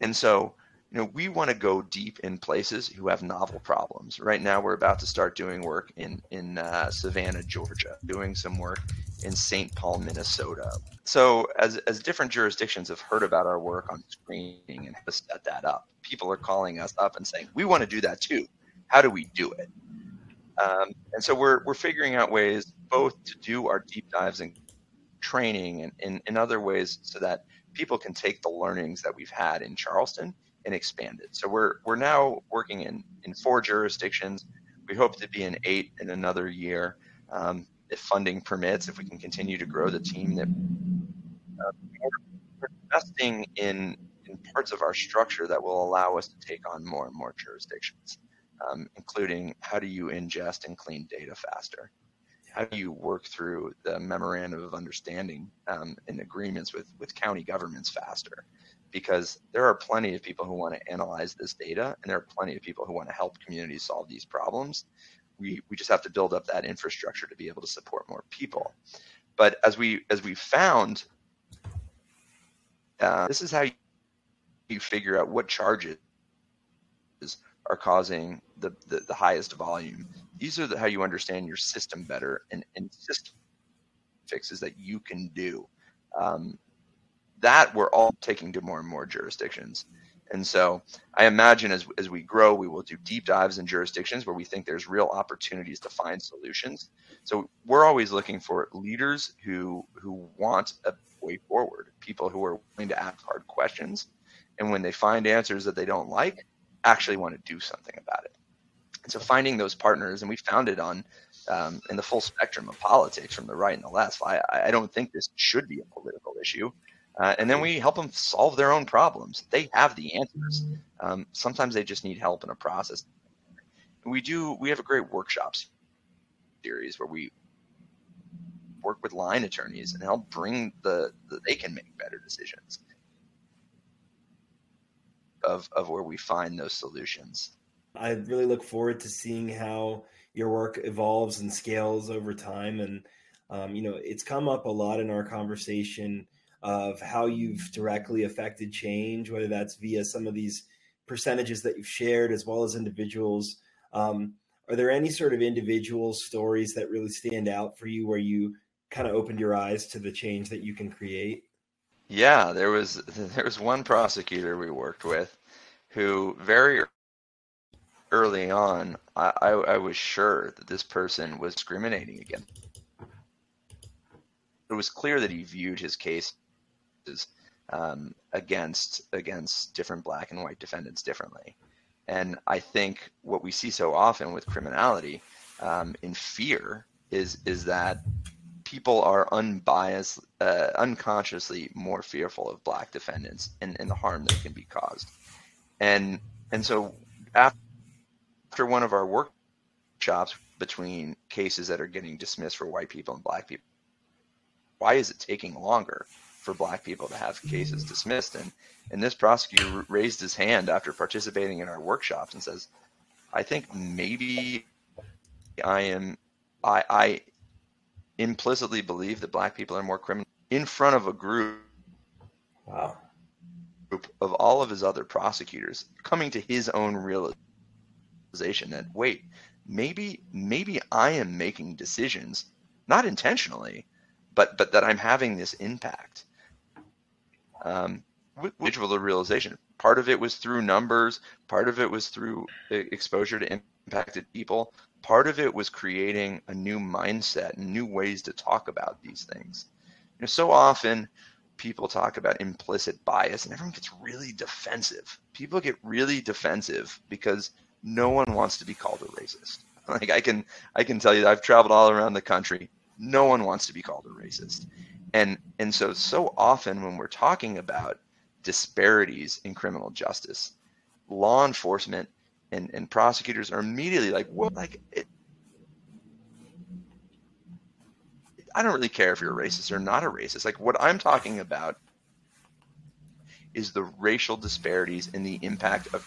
S1: And so you know, we want to go deep in places who have novel problems. Right now, we're about to start doing work in in uh, Savannah, Georgia, doing some work in St. Paul, Minnesota. So, as as different jurisdictions have heard about our work on screening and have set that up, people are calling us up and saying, "We want to do that too. How do we do it?" Um, and so we're we're figuring out ways both to do our deep dives and training and in other ways so that people can take the learnings that we've had in Charleston and expanded. So we're we're now working in in four jurisdictions. We hope to be in eight in another year, um, if funding permits. If we can continue to grow the team, that uh, we're investing in in parts of our structure that will allow us to take on more and more jurisdictions, um, including how do you ingest and clean data faster how do you work through the memorandum of understanding um, and agreements with, with county governments faster? Because there are plenty of people who want to analyze this data and there are plenty of people who want to help communities solve these problems. We, we just have to build up that infrastructure to be able to support more people. But as we as we found, uh, this is how you, figure out what charges are causing the, the, the highest volume. These are the, how you understand your system better and, and system fixes that you can do. Um, that we're all taking to more and more jurisdictions. And so I imagine as, as we grow, we will do deep dives in jurisdictions where we think there's real opportunities to find solutions. So we're always looking for leaders who who want a way forward, people who are willing to ask hard questions, and when they find answers that they don't like, actually want to do something about it. And so finding those partners, and we found it on um, in the full spectrum of politics, from the right and the left. I, I don't think this should be a political issue. Uh, and then we help them solve their own problems. They have the answers. Um, sometimes they just need help in a process. We do. We have a great workshops series where we work with line attorneys and help bring the, the they can make better decisions of of where we find those solutions.
S2: I really look forward to seeing how your work evolves and scales over time. And um, you know, it's come up a lot in our conversation of how you've directly affected change, whether that's via some of these percentages that you've shared, as well as individuals. Um, are there any sort of individual stories that really stand out for you where you kind of opened your eyes to the change that you can create?
S1: Yeah, there was there was one prosecutor we worked with who very early on I, I, I was sure that this person was discriminating against. It was clear that he viewed his cases um, against against different black and white defendants differently. And I think what we see so often with criminality um, in fear is is that people are unbiased, uh, unconsciously more fearful of black defendants and, and the harm that can be caused. And and so after one of our workshops between cases that are getting dismissed for white people and black people, why is it taking longer for black people to have cases dismissed? And and this prosecutor raised his hand after participating in our workshops and says, I think maybe I am I I implicitly believe that black people are more criminal in front of a group
S2: wow.
S1: of all of his other prosecutors coming to his own realization that wait maybe maybe i am making decisions not intentionally but but that i'm having this impact um visual realization part of it was through numbers part of it was through exposure to impacted people part of it was creating a new mindset and new ways to talk about these things. You know, so often people talk about implicit bias and everyone gets really defensive. People get really defensive because no one wants to be called a racist. Like I can I can tell you I've traveled all around the country. No one wants to be called a racist. And and so so often when we're talking about disparities in criminal justice, law enforcement and, and prosecutors are immediately like, well, like it, I don't really care if you're a racist or not a racist. Like what I'm talking about is the racial disparities and the impact of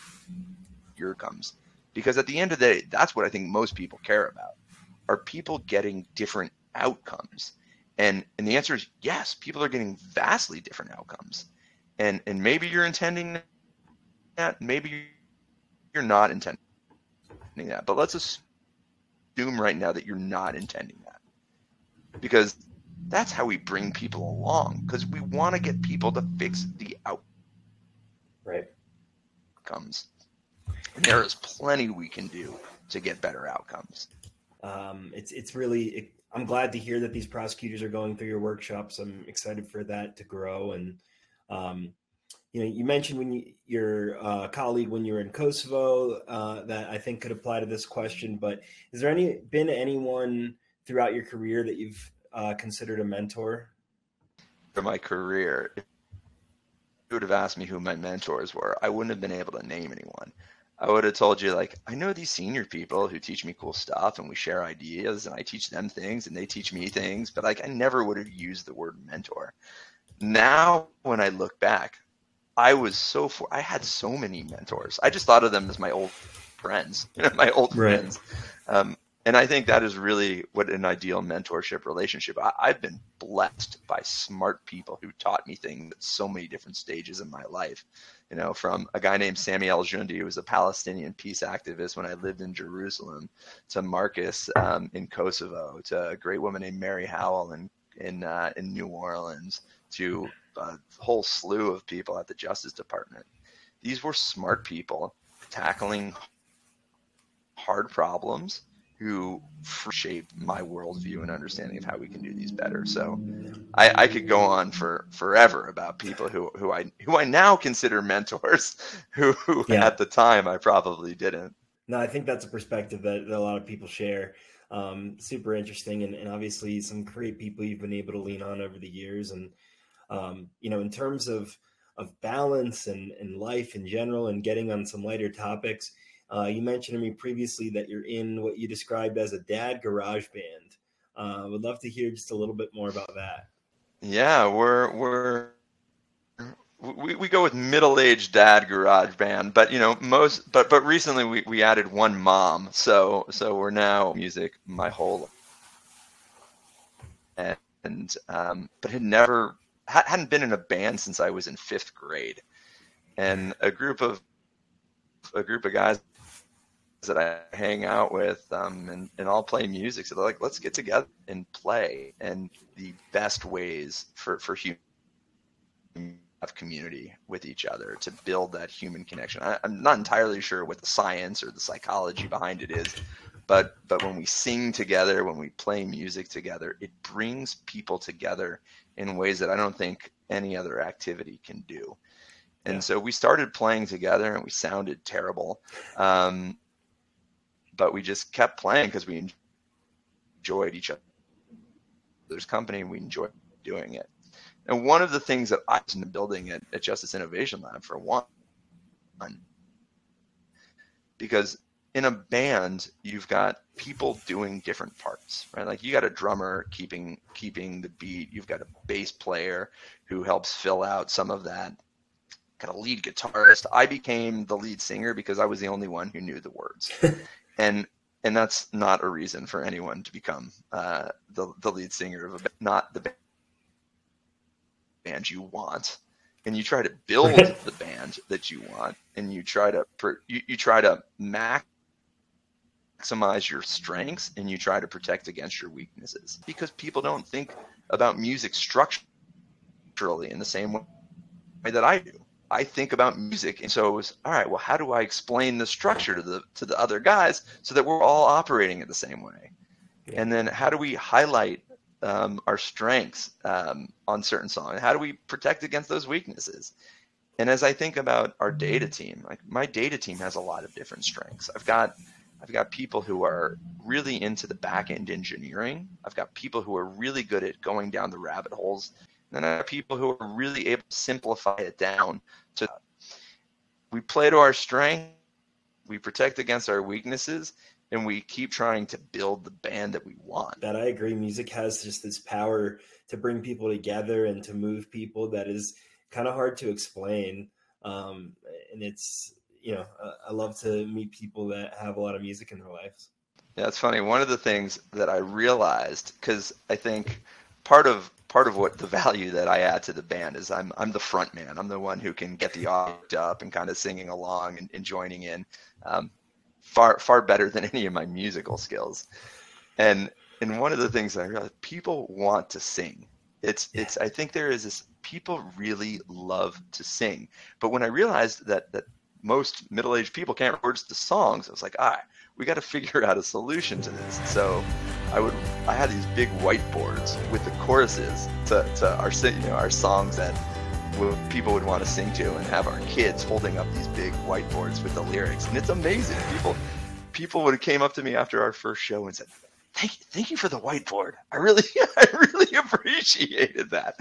S1: your comes. Because at the end of the day, that's what I think most people care about. Are people getting different outcomes? And and the answer is yes, people are getting vastly different outcomes. And and maybe you're intending that, maybe you're not intending that. But let's assume right now that you're not intending that. Because that's how we bring people along because we want to get people to fix the out
S2: right
S1: outcomes. And there is plenty we can do to get better outcomes.
S2: Um, it's it's really it, I'm glad to hear that these prosecutors are going through your workshops. I'm excited for that to grow and um, you know, you mentioned when you, your uh, colleague when you were in Kosovo uh, that I think could apply to this question. But is there any been anyone throughout your career that you've uh, considered a mentor?
S1: For my career, if you would have asked me who my mentors were, I wouldn't have been able to name anyone. I would have told you like I know these senior people who teach me cool stuff and we share ideas and I teach them things and they teach me things, but like I never would have used the word mentor. Now when I look back, I was so for I had so many mentors. I just thought of them as my old friends, my old right. friends. Um, and I think that is really what an ideal mentorship relationship. I, have been blessed by smart people who taught me things at so many different stages in my life. You know, from a guy named Sami Al Jundi, who was a Palestinian peace activist when I lived in Jerusalem, to Marcus um, in Kosovo, to a great woman named Mary Howell in in uh, in New Orleans, to a whole slew of people at the Justice Department. These were smart people tackling hard problems who shaped my worldview and understanding of how we can do these better. So I, I, could go on for forever about people who, who I who I now consider mentors, who, who yeah. at the time I probably didn't.
S2: No, I think that's a perspective that, that a lot of people share. Um, super interesting, and, and, obviously some great people you've been able to lean on over the years. And um, you know, in terms of of balance and, and life in general, and getting on some lighter topics, uh, you mentioned to me previously that you're in what you described as a dad garage band. Uh, would love to hear just a little bit more about that.
S1: Yeah, we're we're we, we go with middle-aged dad garage band but you know most but but recently we, we added one mom so so we're now music my whole and, and um, but had never hadn't been in a band since i was in fifth grade and a group of a group of guys that I hang out with um, and, and all play music. So they're like, let's get together and play. And the best ways for, for human have community with each other to build that human connection. I, am not entirely sure what the science or the psychology behind it is, but but when we sing together, when we play music together, it brings people together in ways that I don't think any other activity can do. And yeah. so we started playing together, and we sounded terrible, um, but we just kept playing because we enjoyed each other's company, and we enjoyed doing it. And one of the things that I was in the building at, at Justice Innovation Lab for one, because in a band you've got people doing different parts right? Like you got a drummer keeping keeping the beat you've got a bass player who helps fill out some of that got a lead guitarist. I became the lead singer because i was the only one who knew the words and and that's not a reason for anyone to become uh, the the lead singer of a not the band you want. And you try to build the band that you want and you try to you, you try to maximize your strengths and you try to protect against your weaknesses. Because people don't think about music structurally in the same way that I do. I think about music, and so it was all right. Well, how do I explain the structure to the to the other guys so that we're all operating in the same way? And then how do we highlight um, our strengths um, on certain songs? How do we protect against those weaknesses? And as I think about our data team, like my data team has a lot of different strengths. I've got I've got people who are really into the back end engineering. I've got people who are really good at going down the rabbit holes. And then I have people who are really able to simplify it down to we play to our strength, we protect against our weaknesses, and we keep trying to build the band that we want.
S2: That I agree. Music has just this power to bring people together and to move people that is kind of hard to explain. Um, and it's, you know, I love to meet people that have a lot of music in their lives.
S1: Yeah, it's funny. One of the things that I realized, because I think part of part of what the value that I add to the band is I'm I'm the front man. I'm the one who can get the audio up and kind of singing along and, and joining in. Um, far far better than any of my musical skills. And and one of the things I realized people want to sing. It's it's I think there is this people really love to sing. But when I realized that that most middle-aged people can't record the songs, I was like, ah, we got to figure out a solution to this. So I would I had these big whiteboards with the choruses to, to our you know our songs that people would want to sing to and have our kids holding up these big whiteboards with the lyrics. And it's amazing people people would have came up to me after our first show and said thank thank you for the whiteboard. I really i really appreciated that.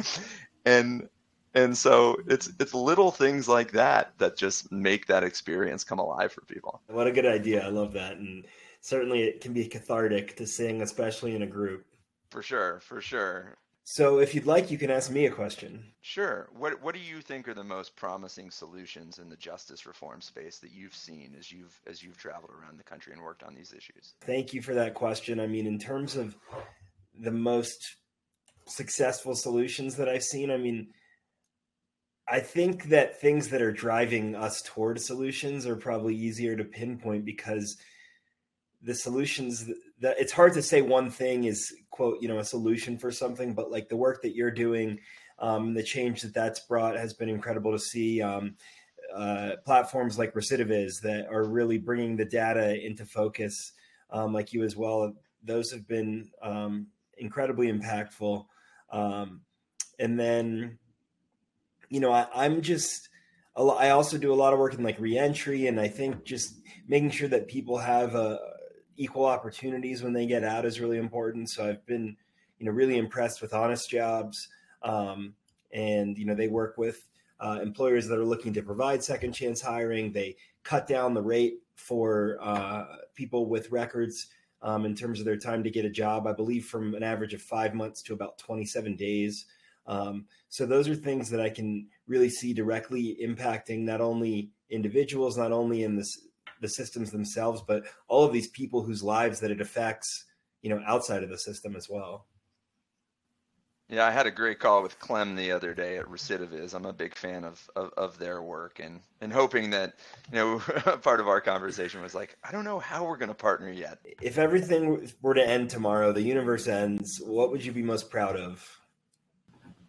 S1: And and so it's it's little things like that that just make that experience come alive for people.
S2: What a good idea. I love that. And certainly it can be cathartic to sing especially in a group
S1: for sure for sure
S2: so, if you'd like, you can ask me a question.
S1: Sure. What What do you think are the most promising solutions in the justice reform space that you've seen as you've as you've traveled around the country and worked on these issues?
S2: Thank you for that question. I mean, in terms of the most successful solutions that I've seen, I mean, I think that things that are driving us toward solutions are probably easier to pinpoint because the solutions that it's hard to say one thing is quote you know a solution for something but like the work that you're doing um, the change that that's brought has been incredible to see um, uh, platforms like recidiviz that are really bringing the data into focus um, like you as well. Those have been um, incredibly impactful. Um, and then you know I, i'm just I also do a lot of work in like reentry, and I think just making sure that people have uh, equal opportunities when they get out is really important. So I've been, you know, really impressed with Honest Jobs, um, and you know they work with uh, employers that are looking to provide second chance hiring. They cut down the rate for uh, people with records um, in terms of their time to get a job. I believe from an average of five months to about 27 days. Um, so those are things that I can really see directly impacting not only individuals, not only in this, the systems themselves, but all of these people whose lives that it affects, you know, outside of the system as well.
S1: Yeah, I had a great call with Clem the other day at Recidiviz. I'm a big fan of, of, of their work and, and hoping that, you know, part of our conversation was like, I don't know how we're going to partner yet.
S2: If everything were to end tomorrow, the universe ends, what would you be most proud of?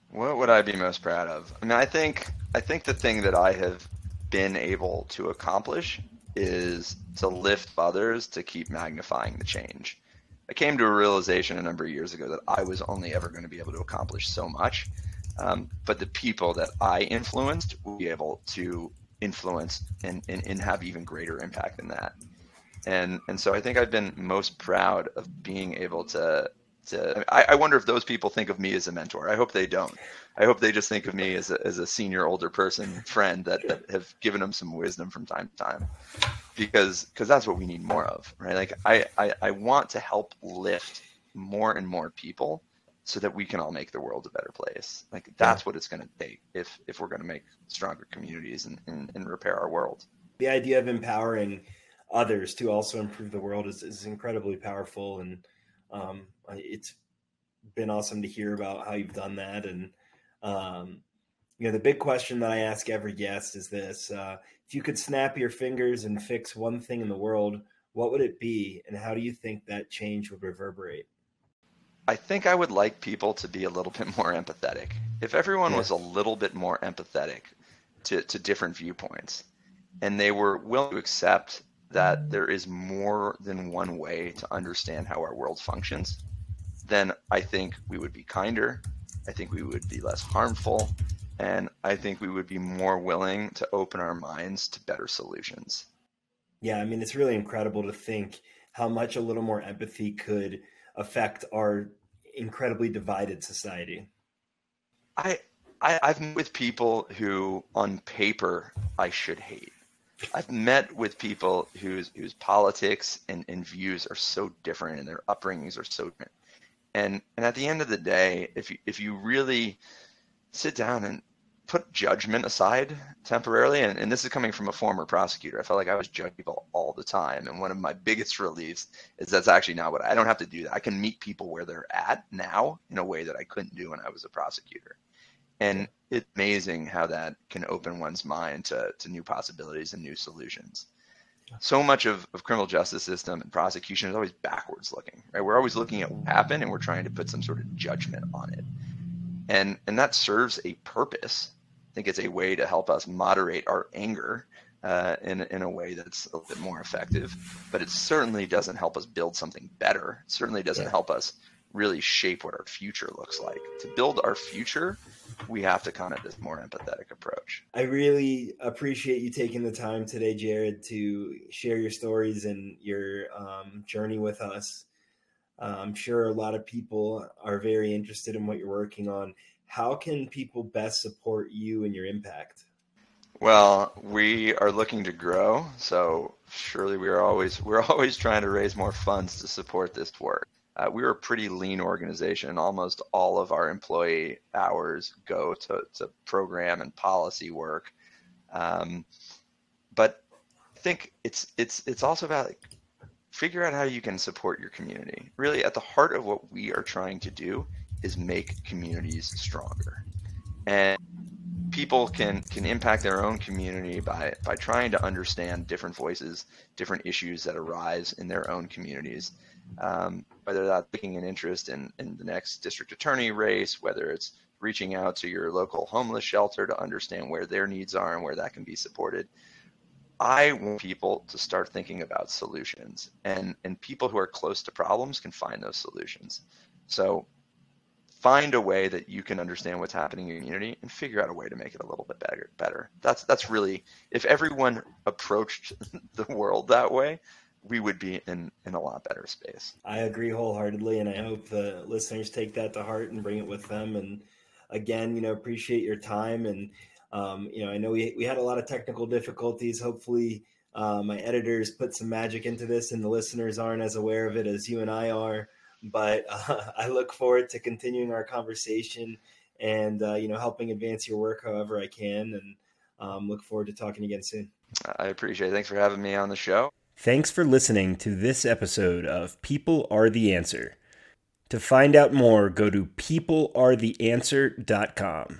S1: What would I be most proud of? I mean, I think I think the thing that I have been able to accomplish is to lift others to keep magnifying the change. I came to a realization a number of years ago that I was only ever going to be able to accomplish so much, um, but the people that I influenced will be able to influence and, and, and have even greater impact than that. And and so I think I've been most proud of being able to to, I, I, wonder if those people think of me as a mentor. I hope they don't. I hope they just think of me as a, as a senior older person friend that, that have given them some wisdom from time to time because because that's what we need more of right like I, I i want to help lift more and more people so that we can all make the world a better place like that's yeah. what it's going to take if if we're going to make stronger communities and, and, and repair our world
S2: the idea of empowering others to also improve the world is, is incredibly powerful and um, it's been awesome to hear about how you've done that. And, um, you know, the big question that I ask every guest is this uh, if you could snap your fingers and fix one thing in the world, what would it be? And how do you think that change would reverberate?
S1: I think I would like people to be a little bit more empathetic. If everyone yeah. was a little bit more empathetic to, to different viewpoints and they were willing to accept that there is more than one way to understand how our world functions, then I think we would be kinder. I think we would be less harmful. And I think we would be more willing to open our minds to better solutions.
S2: Yeah, I mean, it's really incredible to think how much a little more empathy could affect our incredibly divided society.
S1: I, I I've met with people who, on paper, I should hate I've met with people whose whose politics and, and views are so different and their upbringings are so different. And and at the end of the day, if you if you really sit down and put judgment aside temporarily, and, and this is coming from a former prosecutor, I felt like I was judging people all the time. And one of my biggest reliefs is that's actually not what I, I don't have to do that. I can meet people where they're at now in a way that I couldn't do when I was a prosecutor. And it's amazing how that can open one's mind to, to new possibilities and new solutions. So much of, of criminal justice system and prosecution is always backwards looking, right? We're always looking at what happened and we're trying to put some sort of judgment on it. And and that serves a purpose. I think it's a way to help us moderate our anger uh, in, in a way that's a little bit more effective. But it certainly doesn't help us build something better. It certainly doesn't yeah. help us really shape what our future looks like. To build our future, we have to kind of this more empathetic approach.
S2: I really appreciate you taking the time today, Jared, to share your stories and your um, journey with us. Uh, I'm sure a lot of people are very interested in what you're working on. How can people best support you and your impact?
S1: Well, we are looking to grow, so surely we are always we're always trying to raise more funds to support this work uh, we were a pretty lean organization. Almost all of our employee hours go to, to program and policy work. Um, but I think it's it's it's also about like, figure out how you can support your community. Really, at the heart of what we are trying to do is make communities stronger, and people can can impact their own community by by trying to understand different voices, different issues that arise in their own communities um, whether that's taking an interest in, in the next district attorney race, whether it's reaching out to your local homeless shelter to understand where their needs are and where that can be supported. I want people to start thinking about solutions, and, and people who are close to problems can find those solutions. So find a way that you can understand what's happening in your community and figure out a way to make it a little bit better better that's that's really if everyone approached the world that way we would be in in a lot better space
S2: i agree wholeheartedly and i hope the listeners take that to heart and bring it with them and again you know appreciate your time and um, you know i know we, we had a lot of technical difficulties hopefully uh, my editors put some magic into this and the listeners aren't as aware of it as you and i are but uh, I look forward to continuing our conversation and uh, you know helping advance your work however I can, and um, look forward to talking again soon.
S1: I appreciate it. Thanks for having me on the show.
S2: Thanks for listening to this episode of People Are the Answer. To find out more, go to peoplearetheanswer.com.